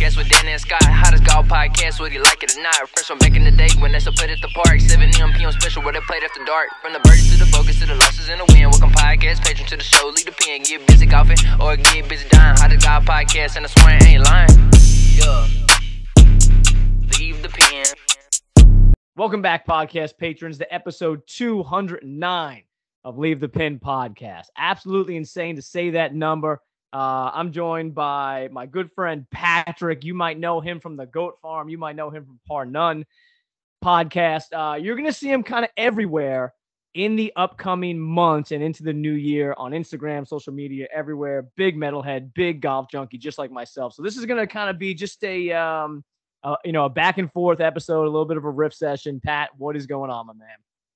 podcast with Dan and Scott. Hottest golf podcast, whether you like it or not. Fresh from back in the day when they still played at the park. 7 a.m. p.m. special where they played after dark. From the birdies to the focus to the losses and the win. Welcome podcast, patron to the show. Lead the pen, get busy golfing or get busy dying. Hottest golf podcast, and I swear I ain't lying. Yeah. Leave the Pin. Welcome back, podcast patrons, to episode 209 of Leave the Pin podcast. Absolutely insane to say that number. Uh, I'm joined by my good friend Patrick. You might know him from the Goat Farm. You might know him from Par None podcast. Uh, you're going to see him kind of everywhere in the upcoming months and into the new year on Instagram, social media, everywhere. Big metalhead, big golf junkie, just like myself. So this is going to kind of be just a, um, uh, you know, a back and forth episode, a little bit of a riff session. Pat, what is going on, my man?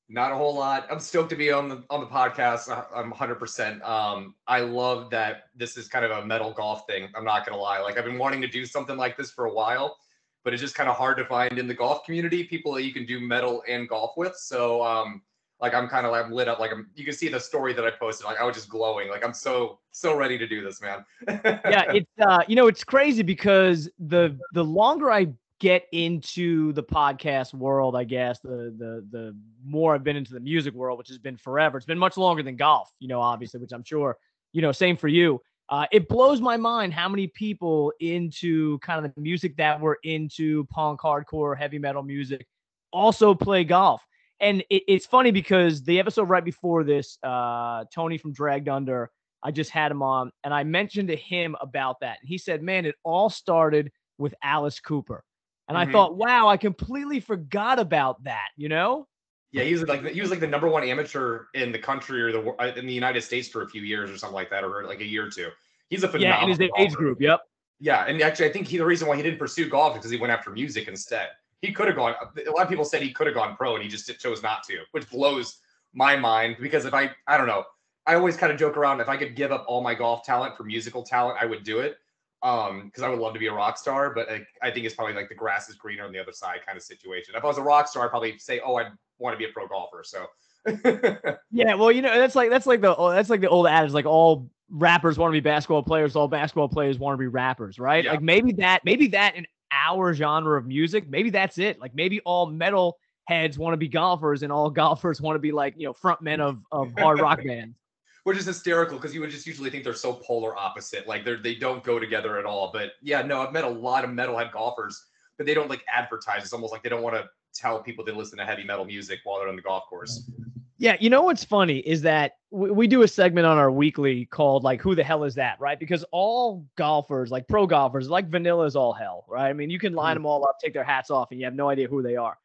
Not a whole lot. I'm stoked to be on the on the podcast. I- I'm 100%. Um, I love that this is kind of a metal golf thing. I'm not gonna lie. Like I've been wanting to do something like this for a while, but it's just kind of hard to find in the golf community people that you can do metal and golf with. So um, like I'm kind of like I'm lit up. Like I'm. You can see the story that I posted. Like I was just glowing. Like I'm so so ready to do this, man. yeah, it's uh, you know, it's crazy because the the longer I get into the podcast world, I guess the the the more I've been into the music world, which has been forever. It's been much longer than golf, you know, obviously, which I'm sure you know, same for you. Uh, it blows my mind how many people into kind of the music that we're into, punk, hardcore, heavy metal music, also play golf. And it, it's funny because the episode right before this, uh, Tony from Dragged Under, I just had him on, and I mentioned to him about that, and he said, "Man, it all started with Alice Cooper." And I Mhm. thought, wow, I completely forgot about that, you know? yeah, he was like he was like the number one amateur in the country or the uh, in the United States for a few years or something like that, or like a year or two. He's a phenomenal. Yeah, in his age group. Yep. Yeah, and actually, I think he the reason why he didn't pursue golf is because he went after music instead. He could have gone. A lot of people said he could have gone pro, and he just chose not to, which blows my mind. Because if I, I don't know, I always kind of joke around. If I could give up all my golf talent for musical talent, I would do it. Um, because I would love to be a rock star, but I, I think it's probably like the grass is greener on the other side kind of situation. If I was a rock star, I'd probably say, oh, I want to be a pro golfer. So. Yeah, well, you know, that's like that's like the oh, that's like the old adage, like all rappers want to be basketball players, all basketball players want to be rappers, right? Yeah. Like maybe that, maybe that in our genre of music, maybe that's it. Like maybe all metal heads want to be golfers, and all golfers want to be like you know frontmen of of hard rock bands. Which is hysterical because you would just usually think they're so polar opposite like they're they don't go together at all but yeah no i've met a lot of metalhead golfers but they don't like advertise it's almost like they don't want to tell people they listen to heavy metal music while they're on the golf course Yeah, you know what's funny is that we, we do a segment on our weekly called like "Who the hell is that?" Right? Because all golfers, like pro golfers, like vanilla is all hell, right? I mean, you can line mm-hmm. them all up, take their hats off, and you have no idea who they are.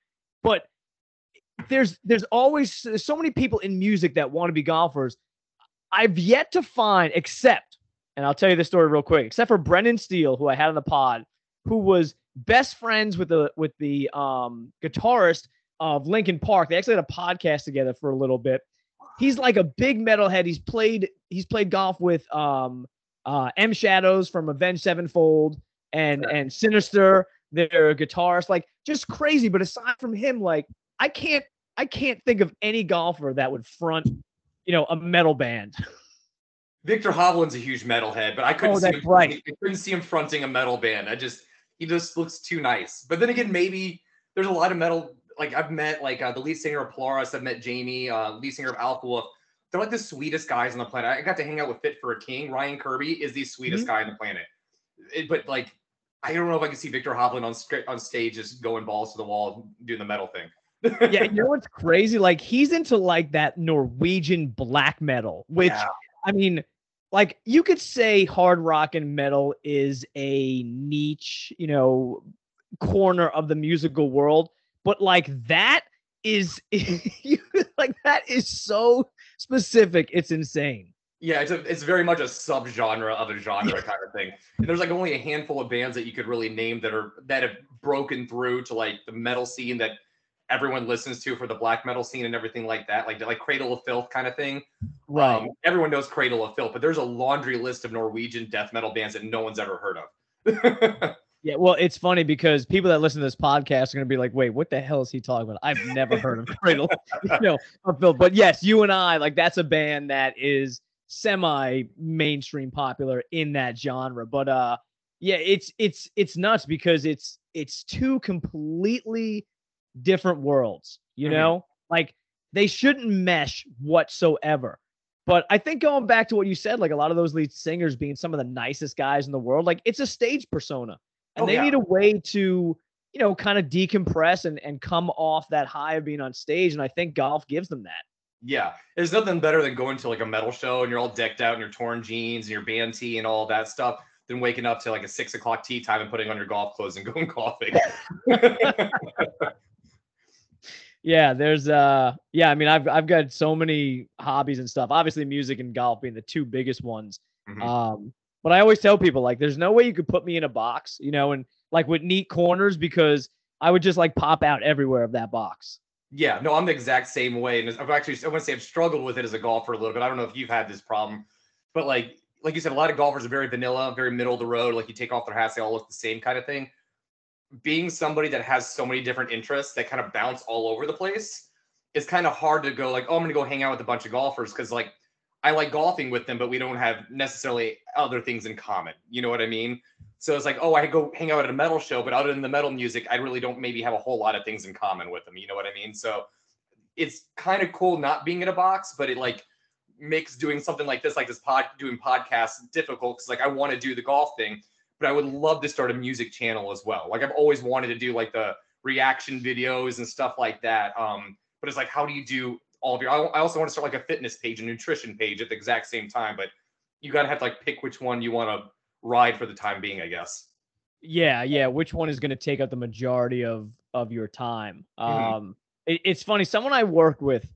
But there's there's always there's so many people in music that want to be golfers. I've yet to find, except, and I'll tell you the story real quick, except for Brendan Steele, who I had on the pod, who was best friends with the with the um guitarist of Linkin Park. They actually had a podcast together for a little bit. He's like a big metalhead. He's played he's played golf with um uh M Shadows from Avenged Sevenfold and and Synyster, their guitarist. Like just crazy. But aside from him, like I can't I can't think of any golfer that would front, you know, a metal band. Viktor Hovland's a huge metalhead but i couldn't Oh, see him right. i couldn't see him fronting a metal band. I just he just looks too nice. But then again maybe there's a lot of metal like i've met like uh, the lead singer of polaris i've met jamie uh, lead singer of alpha wolf. They're like the sweetest guys on the planet. I got to hang out with fit for a king. Ryan kirby is the sweetest Mm-hmm. guy on the planet. It- but like i don't know if i can see Viktor Hovland on on stage just going balls to the wall doing the metal thing yeah, you know what's crazy? Like he's into like that Norwegian black metal, which Yeah. I mean, like you could say hard rock and metal is a niche, you know, corner of the musical world, but like that is like that is so specific. It's insane. Yeah, it's a, it's very much a subgenre of a genre kind of thing. And there's like only a handful of bands that you could really name that are that have broken through to like the metal scene that everyone listens to for the black metal scene and everything like that, like like Cradle of Filth kind of thing. Um, everyone knows Cradle of Filth, but there's a laundry list of Norwegian death metal bands that no one's ever heard of. Yeah, well, it's funny because people that listen to this podcast are going to be like, "Wait, what the hell is he talking about?" I've never heard of Cradle, you know, of Filth. But yes, you and I, like, that's a band that is semi mainstream popular in that genre. But uh, Yeah, it's it's it's nuts because it's it's two completely different worlds, you Mhm. know? Like they shouldn't mesh whatsoever. But I think going back to what you said, like a lot of those lead singers being some of the nicest guys in the world, like it's a stage persona. And Oh, they yeah. need a way to, you know, kind of decompress and, and come off that high of being on stage. And I think golf gives them that. Yeah, there's nothing better than going to like a metal show and you're all decked out in your torn jeans and your band tee and all that stuff than waking up to like a six o'clock tea time and putting on your golf clothes and going golfing. Yeah, there's uh yeah, I mean I've I've got so many hobbies and stuff. Obviously music and golf being the two biggest ones. Mhm. Um but I always tell people like there's no way you could put me in a box, you know, and like with neat corners because I would just like pop out everywhere of that box. Yeah, no, I'm the exact same way. And I've actually, I want to say I've struggled with it as a golfer a little bit. I don't know if you've had this problem, but like, like you said, a lot of golfers are very vanilla, very middle of the road. Like you take off their hats, they all look the same kind of thing. Being somebody that has so many different interests that kind of bounce all over the place, it's kind of hard to go like, oh, I'm gonna go hang out with a bunch of golfers because like I like golfing with them, but we don't have necessarily other things in common. You know what I mean? So it's like, oh, I go hang out at a metal show, but other than the metal music, I really don't maybe have a whole lot of things in common with them. You know what I mean? So it's kind of cool not being in a box, but it like makes doing something like this, like this pod, doing podcasts difficult because like I want to do the golf thing, but I would love to start a music channel as well. Like I've always wanted to do like the reaction videos and stuff like that. Um, but it's like, how do you do all of your? I also want to start like a fitness page, a nutrition page at the exact same time, but you gotta have to like pick which one you want to ride for the time being, I guess. Yeah, yeah. Which one is going to take up the majority of of your time? Mhm. Um, it- it's funny. Someone I worked with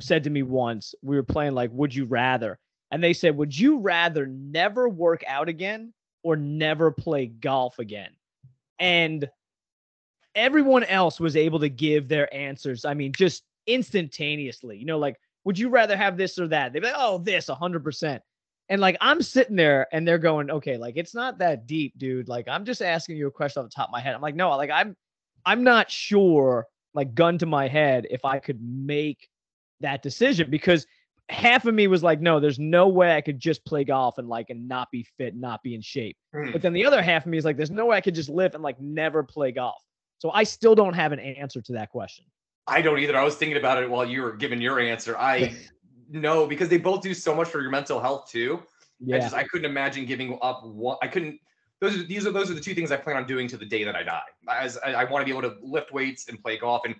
said to me once, we were playing like "Would you rather," and they said, "Would you rather never work out again or never play golf again?" And everyone else was able to give their answers. I mean, just instantaneously. You know, like, would you rather have this or that? They'd be like, "Oh, this, hundred percent." And like I'm sitting there and they're going, okay, like it's not that deep, dude. Like I'm just asking you a question off the top of my head. I'm like, no, like I'm I'm not sure, like gun to my head, if I could make that decision because half of me was like, no, there's no way I could just play golf and like and not be fit, not be in shape. Hmm. But then the other half of me is like, there's no way I could just live and like never play golf. So I still don't have an answer to that question. I don't either. I was thinking about it while you were giving your answer. I no, because they both do so much for your mental health too. I Yeah. just I couldn't imagine giving up one. I couldn't. Those are these are those are the two things I plan on doing to the day that I die. As I, I want to be able to lift weights and play golf, and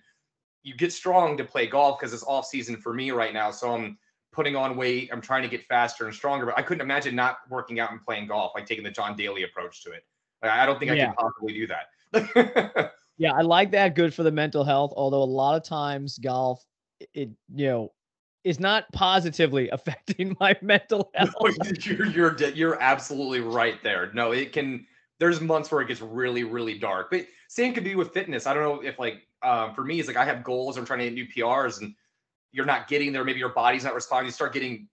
you get strong to play golf because it's off season for me right now. So I'm putting on weight. I'm trying to get faster and stronger. But I couldn't imagine not working out and playing golf, like taking the John Daly approach to it. Like, I don't think I Yeah. can possibly do that. Yeah, I like that. Good for the mental health. Although a lot of times golf, it- it you know, is not positively affecting my mental health. No, you're you're you're absolutely right there. No, it can. There's months where it gets really really dark. But same could be with fitness. I don't know if like um, for me, it's like I have goals. I'm trying to hit new PRs, and you're not getting there. Maybe your body's not responding. You start getting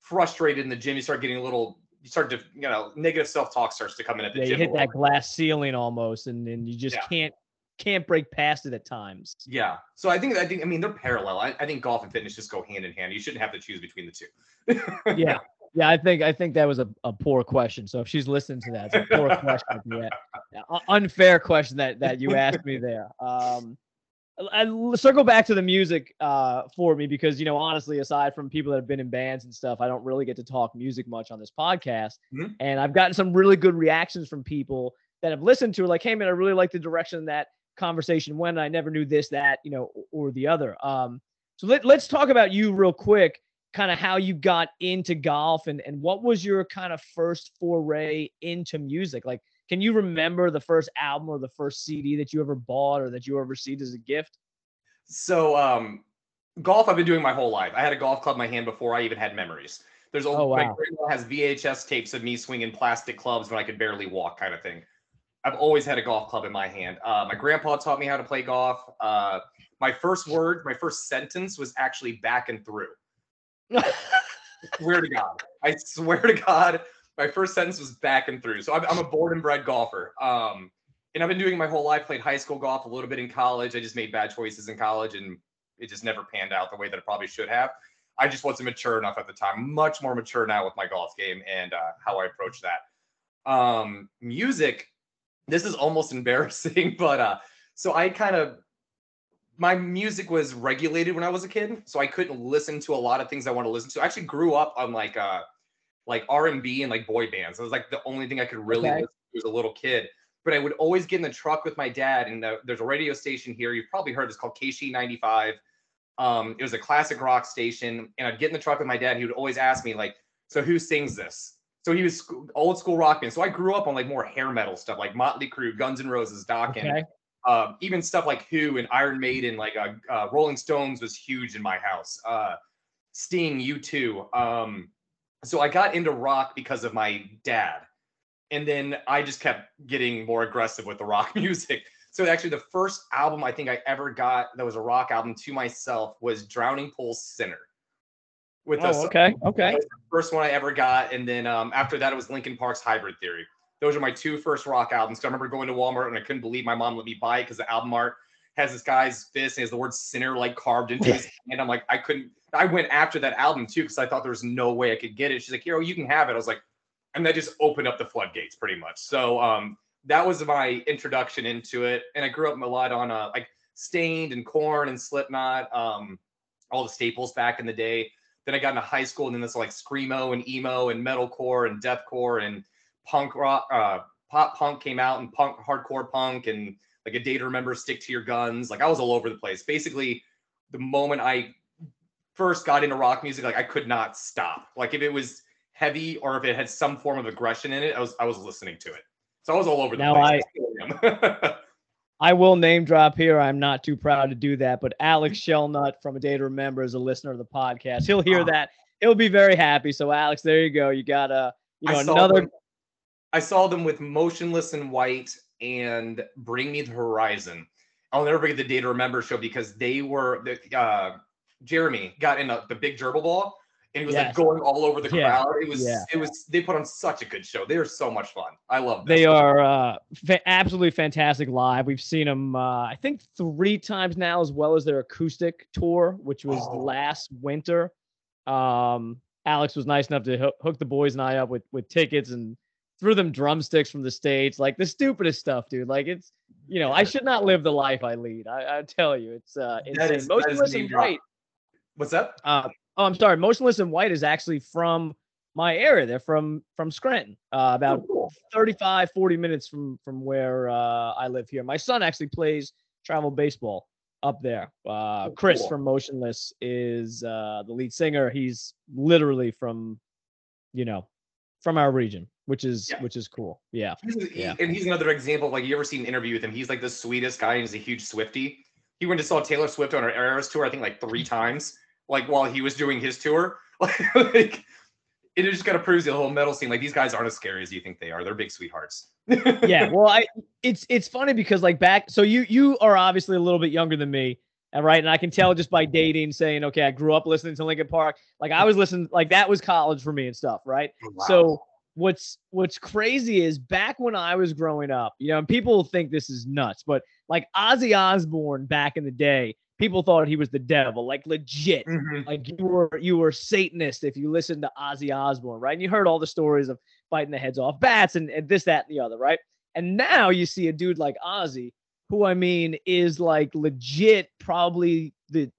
frustrated in the gym. You start getting a little. You start to you know negative self talk starts to come in at the Yeah, gym. a hit that glass ceiling almost, and then you just Yeah. can't can't break past it at times. Yeah. So I think I think I mean they're parallel. I, I think golf and fitness just go hand in hand. You shouldn't have to choose between the two. Yeah. Yeah, I think I think that was a, a poor question. So if she's listening to that, it's a poor question. Yeah, yeah, unfair question that that you asked me there. Um, let's circle back to the music uh, for me because you know honestly, aside from people that have been in bands and stuff, I don't really get to talk music much on this podcast. Mhm. And I've gotten some really good reactions from people that have listened to it, like, "Hey man, I really like the direction that conversation went. I never knew this, that, you know, or the other." Um, so let, let's talk about you real quick kind of how you got into golf and and what was your kind of first foray into music like can you remember the first album or the first cd that you ever bought or that you ever received as a gift So um golf I've been doing my whole life. I had a golf club in my hand before I even had memories. There's old Oh, my grandma has VHS tapes of me swinging plastic clubs when I could barely walk kind of thing. I've always had a golf club in my hand. Uh, my grandpa taught me how to play golf. Uh, my first word, my first sentence was actually back and through. swear to God. I swear to God, my first sentence was back and through. So I'm, I'm a born and bred golfer. Um, and I've been doing my whole life, played high school golf, a little bit in college. I just made bad choices in college and it just never panned out the way that it probably should have. I just wasn't mature enough at the time. Much more mature now with my golf game and uh, how I approach that. Um, music, this is almost embarrassing, but uh, so I kind of my music was regulated when I was a kid, so I couldn't listen to a lot of things I want to listen to. I actually grew up on like uh like R and B and like boy bands. It was like the only thing I could really Okay. listen to as a little kid. But I would always get in the truck with my dad, and the, there's a radio station here. You've probably heard. It's called KC 95. Um, it was a classic rock station, and I'd get in the truck with my dad. He would always ask me like, "So who sings this?" So he was old school rock band. So I grew up on like more hair metal stuff, like Motley Crue, Guns N' Roses, Dokken, Okay. um, even stuff like Who and Iron Maiden, like uh, uh, Rolling Stones was huge in my house. Uh, Sting, U2. Um, so I got into rock because of my dad, and then I just kept getting more aggressive with the rock music. So actually, the first album I think I ever got that was a rock album to myself was Drowning Pool's Sinner. With the Oh, okay. Okay. the first one I ever got, and then um, after that, it was Linkin Park's Hybrid Theory. Those are my two first rock albums. 'Cause I remember going to Walmart and I couldn't believe my mom let me buy it because the album art has this guy's fist and has the word sinner like carved into his hand. I'm like, I couldn't. I went after that album too because I thought there was no way I could get it. She's like, Hero, you can have it. I was like, and that just opened up the floodgates pretty much. So um, that was my introduction into it, and I grew up a lot on uh, like Staind and Korn and Slipknot, um, all the staples back in the day. Then I got into high school, and then this like screamo and emo and metalcore and deathcore and punk rock, uh, pop punk came out and punk, hardcore punk, and like a day to remember, stick to your guns. Like I was all over the place. Basically, the moment I first got into rock music, like I could not stop. Like if it was heavy or if it had some form of aggression in it, I was I was listening to it. So I was all over the Now place. I, I will name drop here. I'm not too proud to do that, but Alex Shelnutt from A Day to Remember is a listener of the podcast. He'll hear Ah. that. He'll be very happy. So, Alex, there you go. You got a, you know, I another. them- I saw them with Motionless in White and Bring Me the Horizon. I'll never forget the Day to Remember show because they were the uh, Jeremy got in a, the big gerbil ball and he was like going all over the Yeah. crowd. It was Yeah. it was they put on such a good show. They are so much fun. I love them. They are uh, fa- absolutely fantastic live. We've seen them, uh, I think, three times now, as well as their acoustic tour, which was Oh. last winter. Um, Alex was nice enough to hoo- hook the boys and I up with with tickets and threw them drumsticks from the stage, like the stupidest stuff, dude. Like it's, you know, I should not live the life I lead. I, I tell you, it's uh, insane. is- that is Motionless in. White. What's up? Uh, oh, I'm sorry. Motionless in White is actually from my area. They're from from Scranton, uh, about Oh, cool. 35 40 minutes from from where uh, i live here my son actually plays travel baseball up there uh, Oh, chris cool. from motionless is uh, the lead singer he's literally from you know from our region which is Yeah. which is cool yeah He's he- Yeah. and he's another example. Like you ever seen an interview with him? He's like the sweetest guy. and He's a huge Swiftie. He went to saw Taylor Swift on her Eras tour, I think like three times. Like while he was doing his tour, like it just kind of proves the whole metal scene. Like these guys aren't as scary as you think they are. They're big sweethearts. yeah well i it's it's funny because like back so you you are obviously a little bit younger than me and right and i can tell just by dating saying okay i grew up listening to linkin park like i was listening like that was college for me and stuff right So what's what's crazy is back when I was growing up, you know, and people think this is nuts, but like Ozzy Osbourne back in the day, people thought he was the devil, like legit. Mhm. Like you were you were Satanist if you listened to Ozzy Osbourne, right? And you heard all the stories of biting the heads off bats and, and this, that, and the other, right? And now you see a dude like Ozzy, who I mean is like legit, probably the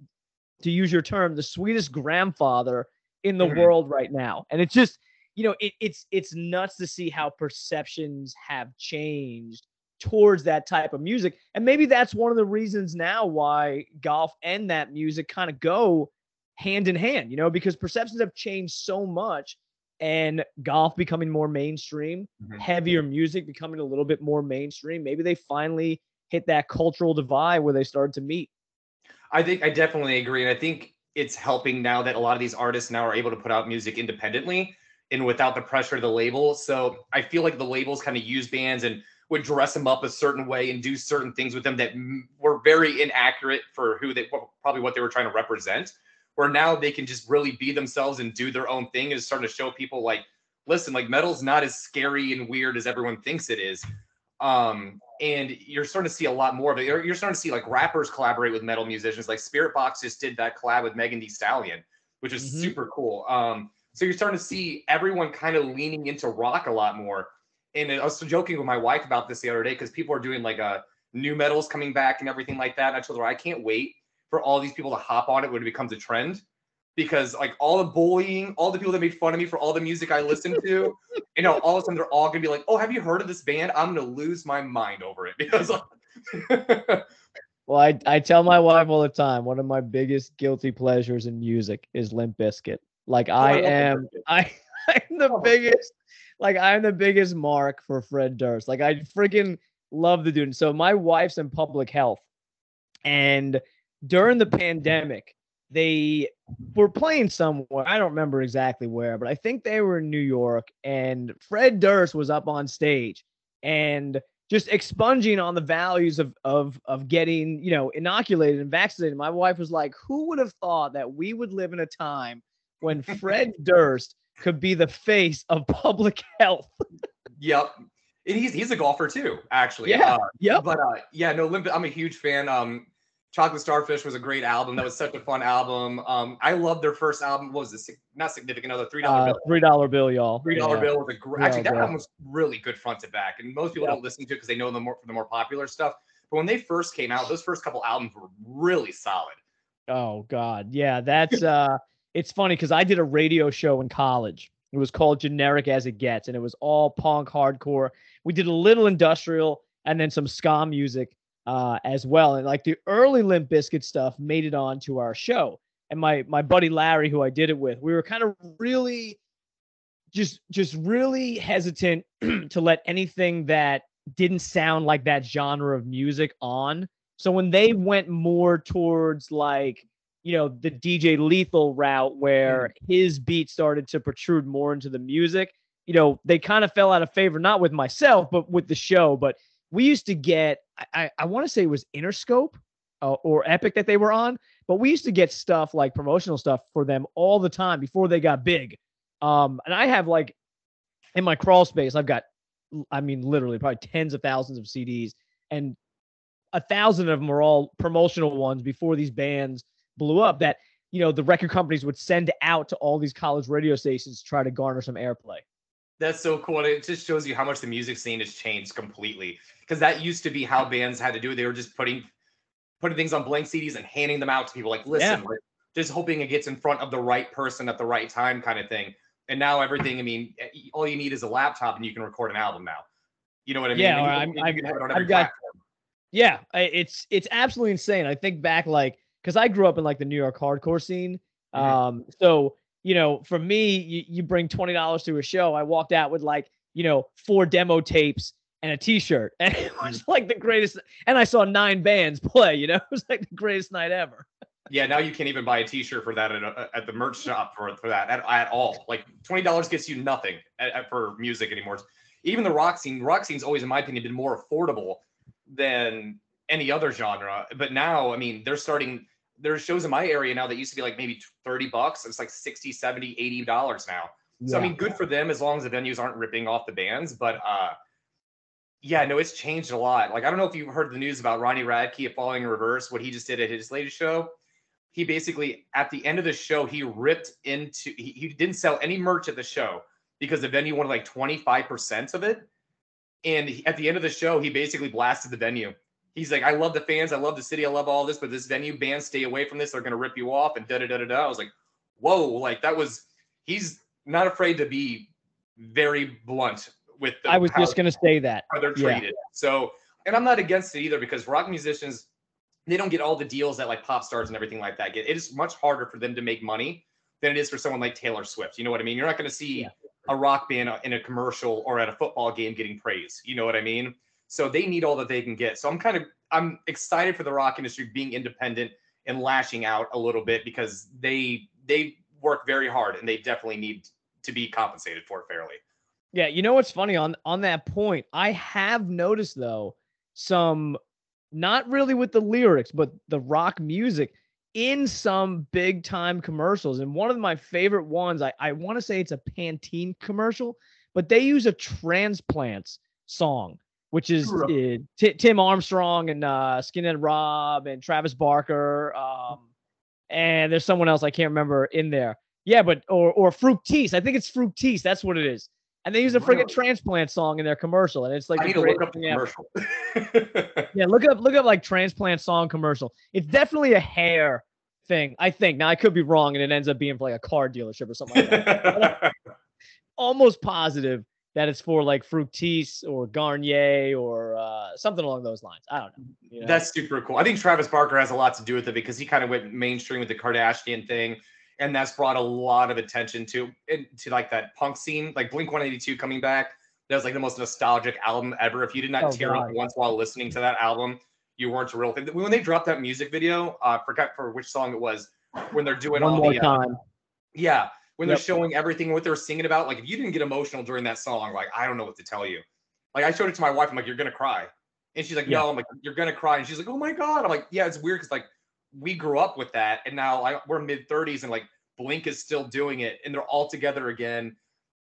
to use your term, the sweetest grandfather in the Mhm. world right now. And it's just you know, it, it's it's nuts to see how perceptions have changed towards that type of music. And maybe that's one of the reasons now why golf and that music kind of go hand in hand, you know, because perceptions have changed so much and golf becoming more mainstream, Mhm. heavier music becoming a little bit more mainstream. Maybe they finally hit that cultural divide where they started to meet. I think I definitely agree, and I think it's helping now that a lot of these artists now are able to put out music independently and without the pressure of the label. So I feel like the labels kind of use bands and would dress them up a certain way and do certain things with them that were very inaccurate for who they probably what they were trying to represent. Where now they can just really be themselves and do their own thing is starting to show people like, listen, like metal's not as scary and weird as everyone thinks it is. Um, and you're starting to see a lot more of it. You're, you're starting to see like rappers collaborate with metal musicians. Like Spiritbox just did that collab with Megan Thee Stallion, which is Mhm. super cool. Um, so you're starting to see everyone kind of leaning into rock a lot more. And I was joking with my wife about this the other day because people are doing like a new metals coming back and everything like that. And I told her I can't wait for all these people to hop on it when it becomes a trend because like all the bullying, all the people that made fun of me for all the music I listened to, you know, all of a sudden they're all gonna be like, "Oh, have you heard of this band?" I'm gonna lose my mind over it because. well, I I tell my wife all the time. One of my biggest guilty pleasures in music is Limp Bizkit. Like oh, I, I am, I I'm the oh. biggest, like I'm the biggest mark for Fred Durst. Like I freaking love the dude. So my wife's in public health, and during the pandemic, they were playing somewhere. I don't remember exactly where, but I think they were in New York, and Fred Durst was up on stage and just expunging on the values of of of getting you know inoculated and vaccinated. My wife was like, "Who would have thought that we would live in a time when Fred Durst could be the face of public health?" yep. And he's he's a golfer too, actually. Yeah. Uh, yeah. But uh, yeah, no, I'm a huge fan. Um, Chocolate Starfish was a great album. That was such a fun album. Um, I love their first album. What was it? Not significant other three dollar uh, bill. Three dollar bill, y'all. Three dollar yeah. bill was a great. Actually, that album was really good front to back, and most people yeah. don't listen to it because they know them more for the more popular stuff. But when they first came out, those first couple albums were really solid. Oh God, yeah, that's uh, it's funny because I did a radio show in college. It was called Generic as It Gets, and it was all punk, hardcore. We did a little industrial and then some ska music uh, as well. And like the early Limp Bizkit stuff made it on to our show. And my my buddy Larry, who I did it with, we were kind of really just just really hesitant to let anything that didn't sound like that genre of music on. So when they went more towards like, you know, the DJ Lethal route where mm. his beat started to protrude more into the music, you know, they kind of fell out of favor, not with myself, but with the show. But we used to get I, I want to say it was Interscope uh, or Epic that they were on, but we used to get stuff like promotional stuff for them all the time before they got big. Um, and I have like in my crawl space, I've got, I mean, literally probably tens of thousands of CDs, and a thousand of them are all promotional ones before these bands blew up. That you know the record companies would send out to all these college radio stations to try to garner some airplay. That's so cool. And it just shows you how much the music scene has changed completely. Because that used to be how bands had to do it. They were just putting putting things on blank CDs and handing them out to people. Like, listen, yeah. just hoping it gets in front of the right person at the right time, kind of thing. And now everything, I mean, eh, all you need is a laptop and you can record an album now. You know what I mean? Yeah, I'm, I'm, I've got, yeah, it's it's absolutely insane. I think back like because I grew up in like the New York hardcore scene. Mm-hmm. Um, so you know, for me, you, you bring twenty dollars to a show. I walked out with like, you know, four demo tapes and a T-shirt, and it was mm. like the greatest. And I saw nine bands play. You know, it was like the greatest night ever. Yeah, now you can't even buy a T-shirt for that at, a, at the merch shop for, for that at, at all. Like twenty dollars gets you nothing at, at, for music anymore. Even the rock scene, rock scene's always, in my opinion, been more affordable than any other genre. But now, I mean, they're starting there's shows in my area now that used to be like maybe 30 bucks. It's like 60, 70, 80 dollars now. Yeah. So I mean, good for them as long as the venues aren't ripping off the bands. But uh yeah, no, it's changed a lot. Like I don't know if you've heard the news about Ronnie Radke Falling in Reverse, what he just did at his latest show. He basically at the end of the show, he ripped into he, he didn't sell any merch at the show because the venue wanted like 25% of it. And he, at the end of the show, he basically blasted the venue he's like, I love the fans, I love the city, I love all this, but this venue band, stay away from this. They're gonna rip you off and da da da da da. I was like, whoa, like that was he's not afraid to be very blunt with the, I was just gonna say that. How they're treated. Yeah. So and I'm not against it either because rock musicians, they don't get all the deals that like pop stars and everything like that get. It is much harder for them to make money than it is for someone like Taylor Swift. You know what I mean? You're not gonna see yeah. a rock band in a commercial or at a football game getting praise. You know what I mean? So they need all that they can get. So I'm kind of I'm excited for the rock industry being independent and lashing out a little bit because they they work very hard and they definitely need to be compensated for it fairly. Yeah, you know what's funny on on that point? I have noticed though some not really with the lyrics, but the rock music in some big time commercials. And one of my favorite ones, I, I want to say it's a Pantene commercial, but they use a transplants song which is uh, T- Tim Armstrong and uh, Skinhead Rob and Travis Barker. Um, and there's someone else I can't remember in there. Yeah, but or or Fructis. I think it's Fructis. That's what it is. And they use a friggin' transplant song in their commercial, and it's like I need to look up the commercial. Yeah, look up look up like transplant song commercial. It's definitely a hair thing, I think. Now I could be wrong, and it ends up being for like a car dealership or something like that. Almost positive that it's for like Fructis or Garnier or uh, something along those lines. I don't know. you know? That's super cool. I think Travis Barker has a lot to do with it because he kind of went mainstream with the Kardashian thing, and that's brought a lot of attention to to like that punk scene, like Blink 182 coming back. That was like the most nostalgic album ever. If you did not Oh, tear up once while listening to that album, you weren't a real thing. When they dropped that music video, uh, I forgot for which song it was. When they're doing one all more the uh, time. yeah, when Yep. they're showing everything what they're singing about, like if you didn't get emotional during that song, like I don't know what to tell you. Like I showed it to my wife, I'm like, you're gonna cry, and she's like, Yeah. no, I'm like, you're gonna cry, and she's like, oh my god, I'm like, yeah, it's weird because like we grew up with that, and now I, we're mid 30s, and like Blink is still doing it, and they're all together again,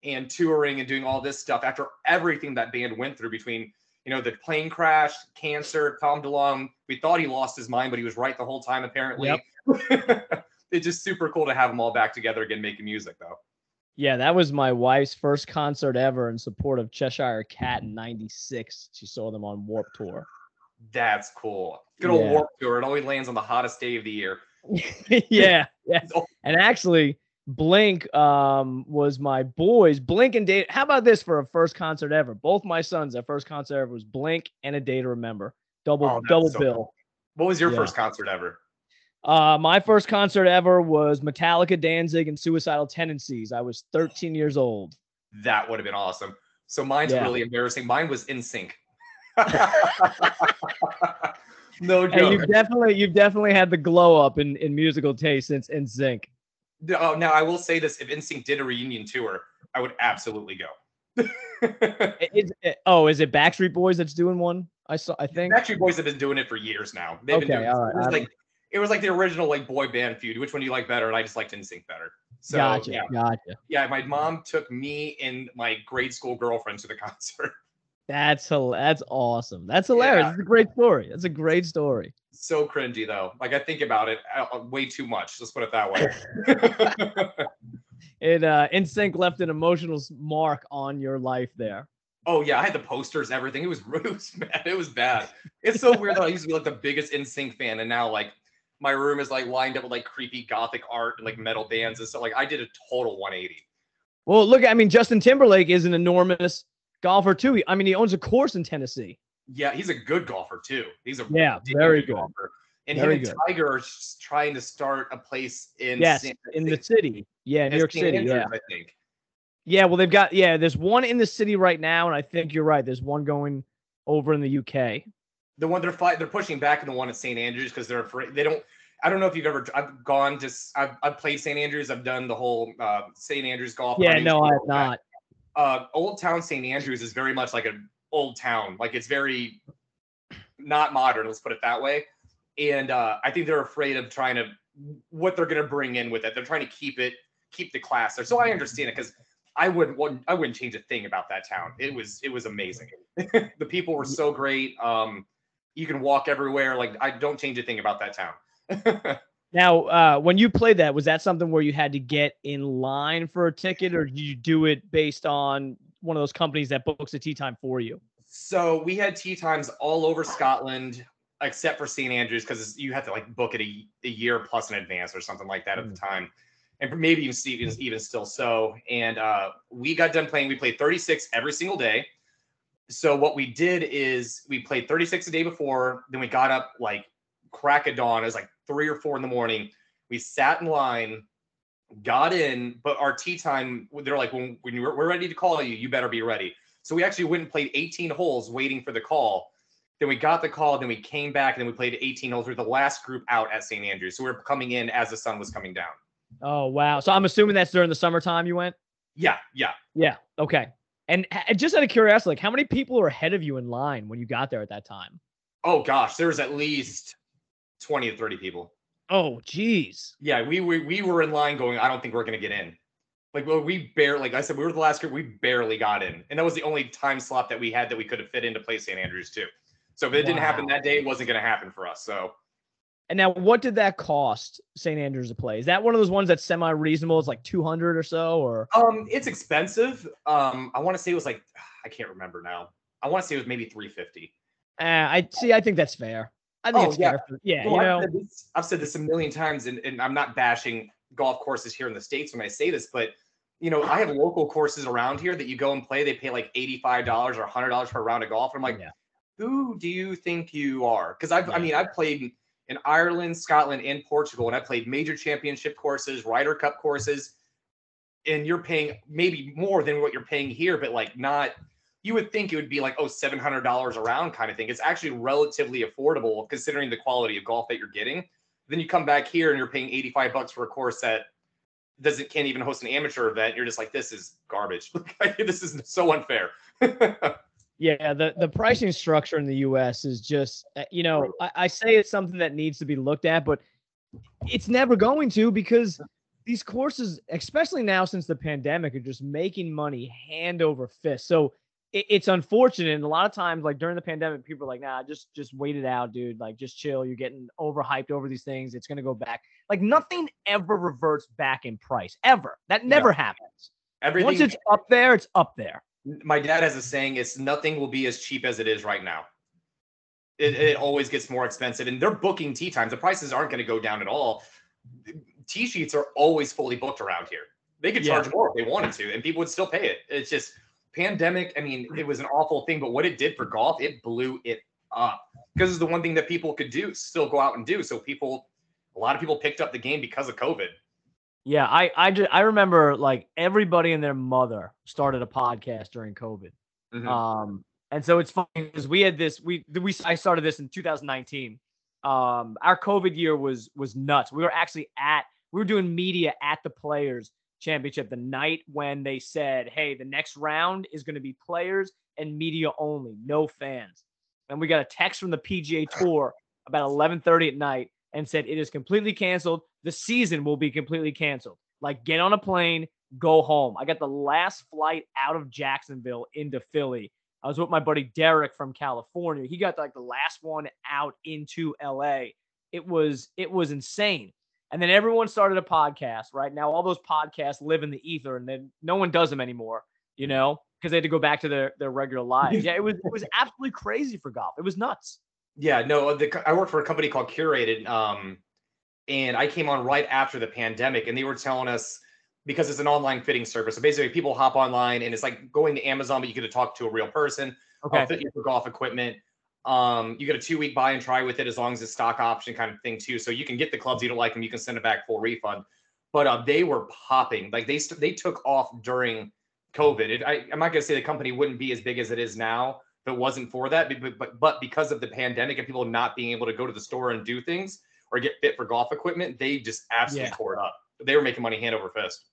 and touring and doing all this stuff after everything that band went through between. You know, the plane crash, cancer, Tom DeLonge. We thought he lost his mind, but he was right the whole time, apparently. it's just super cool to have them all back together again making music though Yeah, that was my wife's first concert ever in support of Cheshire Cat in '96. She saw them on Warp Tour. that's cool good old Yeah. warp tour it always lands on the hottest day of the year yeah, yeah. And actually, Blink um was my boys. Blink and Date. How about this for a first concert ever? Both my sons, their first concert ever was Blink and a Day to Remember. Double Oh, double so bill. cool. what was your Yeah. first concert ever Uh, my first concert ever was Metallica, Danzig, and Suicidal Tendencies. I was 13 years old. that would have been awesome so mine's Yeah. really embarrassing mine was NSYNC no joke. And you've definitely you've definitely had the glow up in, in musical taste since NSYNC. oh, now i will say this if NSYNC did a reunion tour i would absolutely go Is, it- oh, is it Backstreet Boys that's doing one? I saw. I think. Backstreet Boys have been doing it for years now. They've been Okay, doing all right, it. like it was like the original like boy band feud. Which one do you like better? And I just liked NSYNC better. So gotcha. yeah, Gotcha. yeah. My mom took me and my grade school girlfriend to the concert. That's that's awesome. That's hilarious. Yeah. It's a great story. That's a great story. so cringy though. Like I think about it uh, uh, way too much. Let's put it that way. It uh NSYNC left an emotional mark on your life there. oh yeah, I had the posters, everything. It was it was bad. It was bad. It's so weird that I used to be like the biggest NSYNC fan, and now like my room is like lined up with like creepy gothic art and like metal bands and stuff. Like I did a total 180. Well, look, I mean, Justin Timberlake is an enormous golfer too. I mean, he owns a course in Tennessee. Yeah, he's a good golfer too. He's a Yeah, very good. golfer. And Very him and good. Tiger are trying to start a place in yes, San- in the city. Yeah, New York City. Andrews, Yeah. I think. Yeah, well, they've got yeah. There's one in the city right now, and I think you're right. There's one going over in the UK. The one they're fight, they're pushing back in the one at St. Andrews because they're afraid they don't. I don't know if you've ever. I've gone to. I've, I've played St. Andrews. I've done the whole uh, St. Andrews golf. Yeah, no, I have not. uh, Old Town St. Andrews is very much like an old town. Like it's very not modern. Let's put it that way. And uh, I think they're afraid of trying to what they're going to bring in with it. They're trying to keep it, keep the class there. So I understand it because I wouldn't, wouldn't, I wouldn't change a thing about that town. It was, it was amazing. the people were so great. Um, you can walk everywhere. Like I don't change a thing about that town. Now, uh, when you played that, was that something where you had to get in line for a ticket, or did you do it based on one of those companies that books a tea time for you? So we had tea times all over Scotland, except for St. Andrews, because you have to like book it a, a year plus in advance or something like that at the time. And maybe even even, even still so. And uh, we got done playing. We played 36 every single day. So what we did is we played 36 a day before. Then we got up like crack of dawn. It was like three or four in the morning. We sat in line, got in, but our tea time, they're like, when, when you're, we're ready to call you, you better be ready. So we actually went and played 18 holes waiting for the call. Then we got the call, then we came back, and then we played 18 holes. We were the last group out at St. Andrews. So we were coming in as the sun was coming down. Oh wow! So I'm assuming that's during the summertime you went. Yeah, yeah. Yeah. Okay. And just out of curiosity, like how many people were ahead of you in line when you got there at that time? Oh gosh, there was at least 20 to 30 people. Oh, geez. Yeah, we we, we were in line going, I don't think we're gonna get in. Like well, we barely like I said, we were the last group, we barely got in. And that was the only time slot that we had that we could have fit into play St. Andrews too. So if it didn't happen that day, it wasn't gonna happen for us. So And now, what did that cost St. Andrews to play? Is that one of those ones that's semi reasonable? It's like 200 or so, or Um, it's expensive. Um, I want to say it was like I can't remember now. I want to say it was maybe 350. uh, I see. I think that's fair. I think Oh, it's yeah. fair. For, yeah, Well, you I've, know, said this, I've said this a million times, and, and I'm not bashing golf courses here in the states when I say this, but you know, I have local courses around here that you go and play. They pay like $85 or $100 for a round of golf. I'm like, Yeah. who do you think you are? Because I've, I mean, I've played in Ireland, Scotland, and Portugal, and I played major championship courses, Ryder Cup courses, and you're paying maybe more than what you're paying here, but like not. You would think it would be like oh, oh seven hundred dollars a round kind of thing. It's actually relatively affordable considering the quality of golf that you're getting. Then you come back here and you're paying eighty five bucks for a course that doesn't can't even host an amateur event. You're just like this is garbage. this is so unfair. yeah, the the pricing structure in the U.S. is just, uh, you know, I, I say it's something that needs to be looked at, but it's never going to because these courses, especially now since the pandemic, are just making money hand over fist. So it, it's unfortunate. And a lot of times, like during the pandemic, people are like, nah, just just wait it out, dude. Like just chill. You're getting overhyped over these things. It's gonna go back. Like nothing ever reverts back in price. Ever. That never happens. Everything. Once it's up there, it's up there. My dad has a saying: "It's nothing will be as cheap as it is right now." It, it mm-hmm. always gets more expensive, and they're booking tee times. The prices aren't going to go down at all. Tee sheets are always fully booked around here. They could Yeah. charge more if they wanted to, and people would still pay it. It's just pandemic. I mean, it was an awful thing, but what it did for golf, it blew it up because it's the one thing that people could do, still go out and do. So people, a lot of people picked up the game because of COVID. Yeah, I I just I remember like everybody and their mother started a podcast during COVID. Mhm. Um, and so it's funny because we had this we we I started this in 2019. Um, our COVID year was was nuts. We were actually at we were doing media at the Players Championship the night when they said, "Hey, the next round is going to be players and media only, no fans." And we got a text from the PGA Tour about 11:30 at night and said it is completely canceled. The season will be completely canceled. Like, get on a plane, go home. I got the last flight out of Jacksonville into Philly. I was with my buddy Derek from California. He got like the last one out into LA. It was it was insane. And then everyone started a podcast. Right now, all those podcasts live in the ether, and then no one does them anymore. You know, because they had to go back to their their regular lives. Yeah, it was it was absolutely crazy for golf. It was nuts. Yeah, no, the, I work for a company called Curated, um, and I came on right after the pandemic, and they were telling us because it's an online fitting service. So basically, people hop online, and it's like going to Amazon, but you get to talk to a real person. Okay. I'll fit you for golf equipment. Um, you get a two week buy and try with it as long as it's stock option kind of thing too. So you can get the clubs you don't like them, you can send it back full refund. But uh, they were popping like they st- they took off during COVID. It, I, I'm not gonna say the company wouldn't be as big as it is now if it wasn't for that, but, but but because of the pandemic and people not being able to go to the store and do things or get fit for golf equipment, they just absolutely Yeah. tore it up. They were making money hand over fist.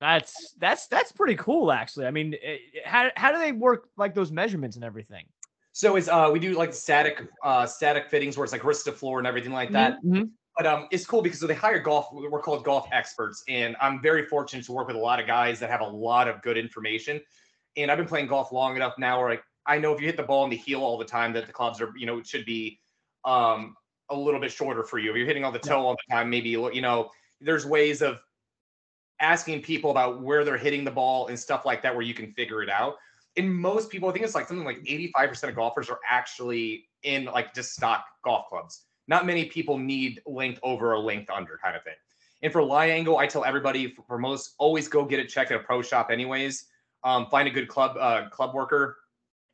That's that's that's pretty cool, actually. I mean, eh, how how do they work like those measurements and everything? So it's uh we do like static uh static fittings where it's like wrist to floor and everything like that. Mhm. But um, it's cool because they hire golf. We're called golf experts, and I'm very fortunate to work with a lot of guys that have a lot of good information. And I've been playing golf long enough now where like I know if you hit the ball in the heel all the time, that the clubs are you know it should be um a little bit shorter for you. If you're hitting on the toe all the time, maybe you know there's ways of asking people about where they're hitting the ball and stuff like that where you can figure it out. And most people, I think it's like something like 85% of golfers are actually in like just stock golf clubs not many people need length over or length under kind of thing. And for lie angle, I tell everybody for, for most always go get it checked at a pro shop anyways. Um, find a good club uh, club worker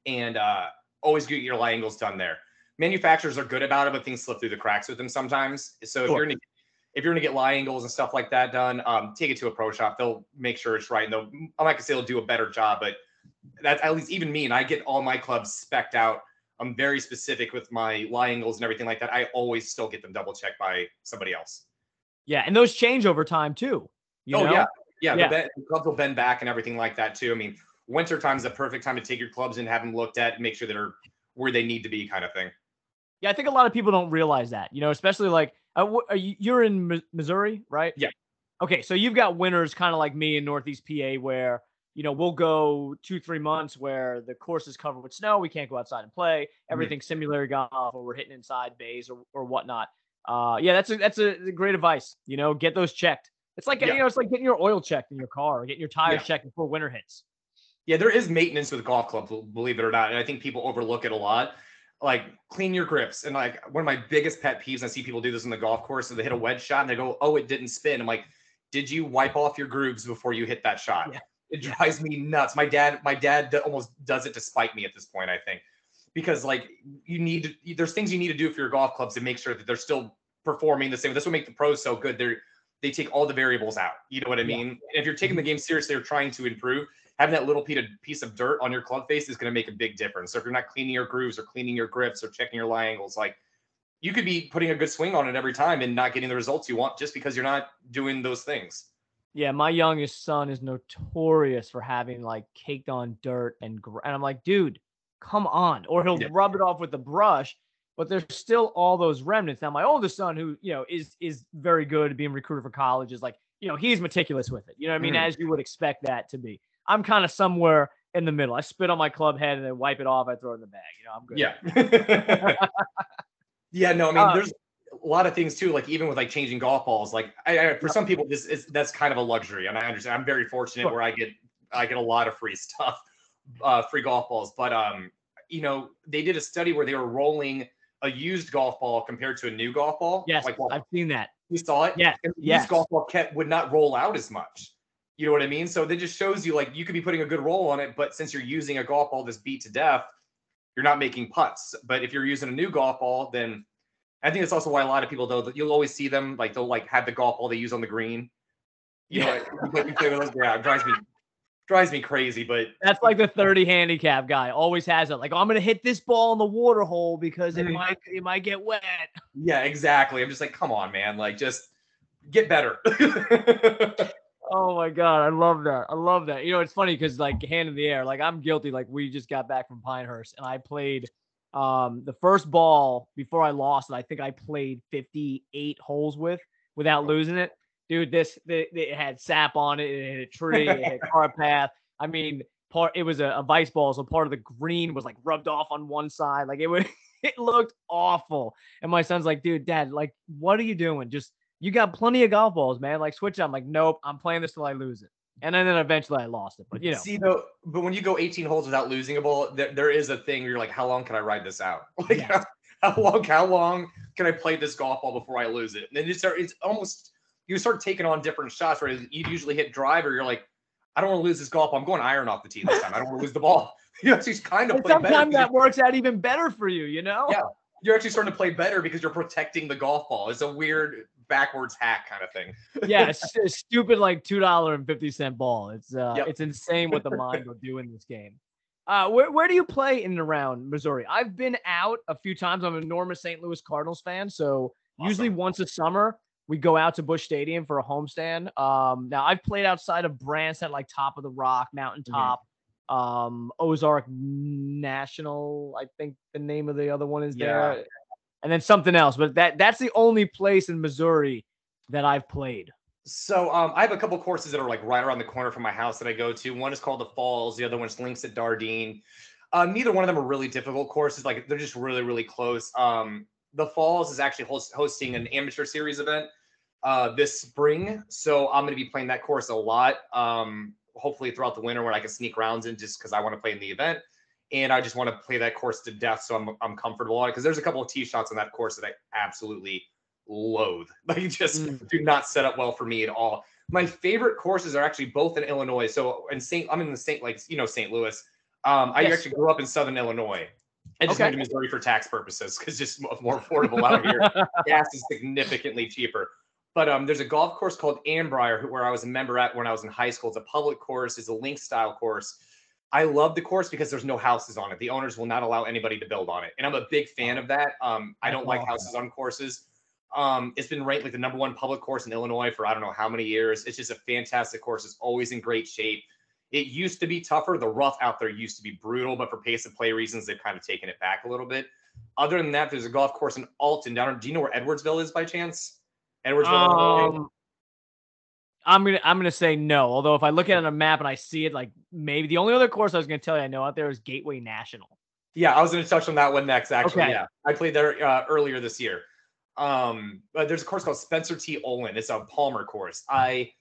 and uh, always get your lie angles done there. Manufacturers are good about it, but things slip through the cracks with them sometimes. So if Sure. you're gonna if you're gonna get lie angles and stuff like that done, um, take it to a pro shop. They'll make sure it's right. And they'll I'm not gonna say they'll do a better job, but that's at least even me and I get all my clubs specked out I'm very specific with my lie angles and everything like that. I always still get them double checked by somebody else. Yeah, and those change over time too. You oh know? yeah, yeah. Yeah. The, bend, the clubs will bend back and everything like that too. I mean, winter time is the perfect time to take your clubs and have them looked at and make sure that are where they need to be, kind of thing. Yeah, I think a lot of people don't realize that. You know, especially like uh, you're in Missouri, right? Yeah. Okay, so you've got winters kind of like me in Northeast PA where you know we'll go two three months where the course is covered with snow, we can't go outside and play. Everything's simulator golf, or we're hitting inside bays or or whatnot. uh, yeah, that's a that's a great advice. You know, get those checked. It's like Yeah. you know, it's like getting your oil checked in your car or getting your tires Yeah. checked before winter hits. Yeah, there is maintenance with golf clubs, believe it or not, and I think people overlook it a lot. Like clean your grips, and like one of my biggest pet peeves, I see people do this in the golf course, is they hit a wedge shot and they go, "Oh, it didn't spin." I'm like, "Did you wipe off your grooves before you hit that shot?" Yeah. It drives me nuts. My dad, my dad almost does it to spite me at this point. I think because like you need to, there's things you need to do for your golf clubs to make sure that they're still performing the same. This will make the pros so good. They're they take all the variables out. You know what I Yeah. mean? If you're taking the mm-hmm. game seriously or trying to improve, having that little piece of, dirt on your club face is going to make a big difference. So if you're not cleaning your grooves or cleaning your grips or checking your lie angles, like you could be putting a good swing on it every time and not getting the results you want just because you're not doing those things. Yeah, my youngest son is notorious for having like caked on dirt and gr- and I'm like, dude, come on. Or he'll Yeah. rub it off with the brush, but there's still all those remnants. Now, my oldest son, who you know is is very good at being recruited for college, is like, you know, he's meticulous with it. You know what I mean? Mhm. As you would expect that to be. I'm kind of somewhere in the middle. I spit on my club head and then wipe it off. I throw it in the bag. You know, I'm good. Yeah. yeah, no, I mean, Uh, there's a lot of things too, like even with like changing golf balls, like I, I for some people, this is that's kind of a luxury. And I understand I'm very fortunate Sure. where I get I get a lot of free stuff, uh, free golf balls. But um, you know, they did a study where they were rolling a used golf ball compared to a new golf ball. Yes, Like well, I've seen that. you saw it? Yes, And the yes. used golf ball kept would not roll out as much. You know what I mean? So that just shows you like you could be putting a good roll on it, but since you're using a golf ball that's beat to death, you're not making putts. But if you're using a new golf ball, then I think that's also why a lot of people though that you'll always see them like they'll like have the golf ball they use on the green. You know, you play- you play with those, yeah, it drives me drives me crazy. But That's like the 30 handicap guy. Always has it. Like, I'm gonna hit this ball in the water hole because it Mhm. might it might get wet. yeah, exactly. I'm just like, come on, man, like just get better. Oh my god, I love that. I love that. You know, it's funny because like hand in the air, like I'm guilty. Like we just got back from Pinehurst and I played um the first ball before I lost it. I think I played 58 holes with without losing it. Dude, this it, it had sap on it. It hit a tree. It hit a car path. I mean, part it was a, a vice ball, so part of the green was like rubbed off on one side. Like it would, it looked awful. And my son's like, dude, dad, like, what are you doing? Just you got plenty of golf balls, man. Like switch. it." I'm like, nope, I'm playing this till I lose it. And then, then eventually I lost it. But you know, See though, but when you go 18 holes without losing a ball, there, there is a thing where you're like, how long can I ride this out? Like Yes. how, how long how long can I play this golf ball before I lose it? And then you start it's almost you start taking on different shots where you usually hit driver, you're like, I don't want to lose this golf ball. I'm going iron off the tee this time. I don't want to lose the ball. You actually kind of and play better. sometimes that works out even better for you. You know? Yeah. You're actually starting to play better because you're protecting the golf ball. It's a weird backwards hack kind of thing. yeah, it's a stupid like two dollar and fifty cent ball. It's uh, Yep. it's insane what the mind will do in this game. Uh, where where do you play in and around Missouri? I've been out a few times. I'm an enormous St. Louis Cardinals fan, so usually once a summer we go out to Busch Stadium for a homestand. Um, now I've played outside of Branson, at like Top of the Rock, Mountaintop, um, Ozark National. I think the name of the other one is Yeah. there, and then something else. But that that's the only place in Missouri that I've played. So um, I have a couple courses that are like right around the corner from my house that I go to. One is called the Falls. The other one's Links at Dardenne. Uh, neither one of them are really difficult courses. Like they're just really, really close. Um, the Falls is actually host- hosting an amateur series event uh, this spring, so I'm going to be playing that course a lot. Um, hopefully throughout the winter when I can sneak rounds in, just because I want to play in the event, and I just want to play that course to death, so I'm I'm comfortable on it. Because there's a couple of tee shots on that course that I absolutely loathe. Like just Mm. do not set up well for me at all. My favorite courses are actually both in Illinois. So in St. I'm in the St. like you know St. Louis. Um, I Yes. actually grew up in Southern Illinois. I just Okay. moved to Missouri for tax purposes because just more affordable out here. Gas is significantly cheaper. But um, there's a golf course called Annbriar who- where I was a member at when I was in high school. It's a public course. It's a link style course. I love the course because there's no houses on it. The owners will not allow anybody to build on it, and I'm a big fan of that. Um, I don't like houses on courses. Um, it's been ranked like the number one public course in Illinois for I don't know how many years. It's just a fantastic course. It's always in great shape. It used to be tougher. The rough out there used to be brutal, but for pace of play reasons, they've kind of taken it back a little bit. Other than that, there's a golf course in Alton down. Do you know where Edwardsville is by chance? Edwardsville. Um, I'm gonna I'm gonna say no. Although if I look at it on a map and I see it, like maybe the only other course I was gonna tell you I know out there is Gateway National. Yeah, I was to touch on that one next. Actually, Okay. yeah, I played there uh, earlier this year. Um, but there's a course called Spencer T. Olin. It's a Palmer course. I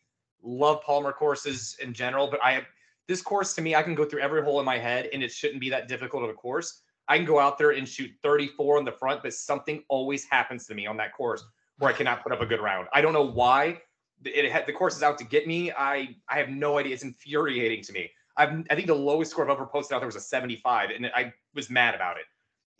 love Palmer courses in general, but I have this course to me, I can go through every hole in my head and it shouldn't be that difficult of a course. I can go out there and shoot 34 on the front, but something always happens to me on that course where I cannot put up a good round. I don't know why. It had the course is out to get me. I I have no idea. It's infuriating to me. I've I think the lowest score I've ever posted out there was a 75, and I was mad about it.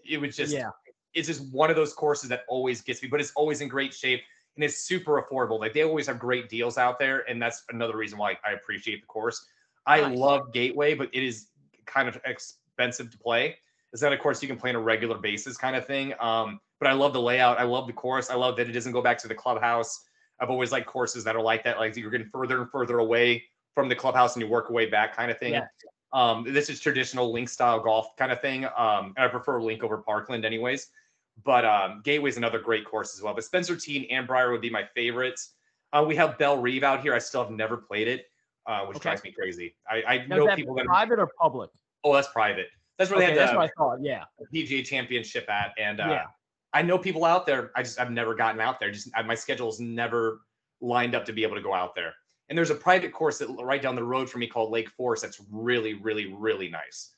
It was just Yeah. it's just one of those courses that always gets me, but it's always in great shape and it's super affordable. Like they always have great deals out there, and that's another reason why I appreciate the course. I Nice. love Gateway, but it is kind of expensive to play. It's not a course you can play on a regular basis kind of thing. Um, but I love the layout. I love the course. I love that it doesn't go back to the clubhouse. I've always liked courses that are like that, like you're getting further and further away from the clubhouse and you work way back kind of thing. Yeah. Um, this is traditional link style golf kind of thing. Um, and I prefer link over Parkland anyways. But um, Gateway is another great course as well. But Spencer T. and Annbriar would be my favorites. Uh, we have Bellerive out here. I still have never played it, uh, which Okay. drives me crazy. I, I Now, know that people that. private or public? Oh, that's private. That's where Okay, they that's had what I thought. Yeah. PGA Championship at, and uh, Yeah. I know people out there. I just I've never gotten out there. Just my schedule's never lined up to be able to go out there. And there's a private course that right down the road from me called Lake Forest. That's really, really, really nice.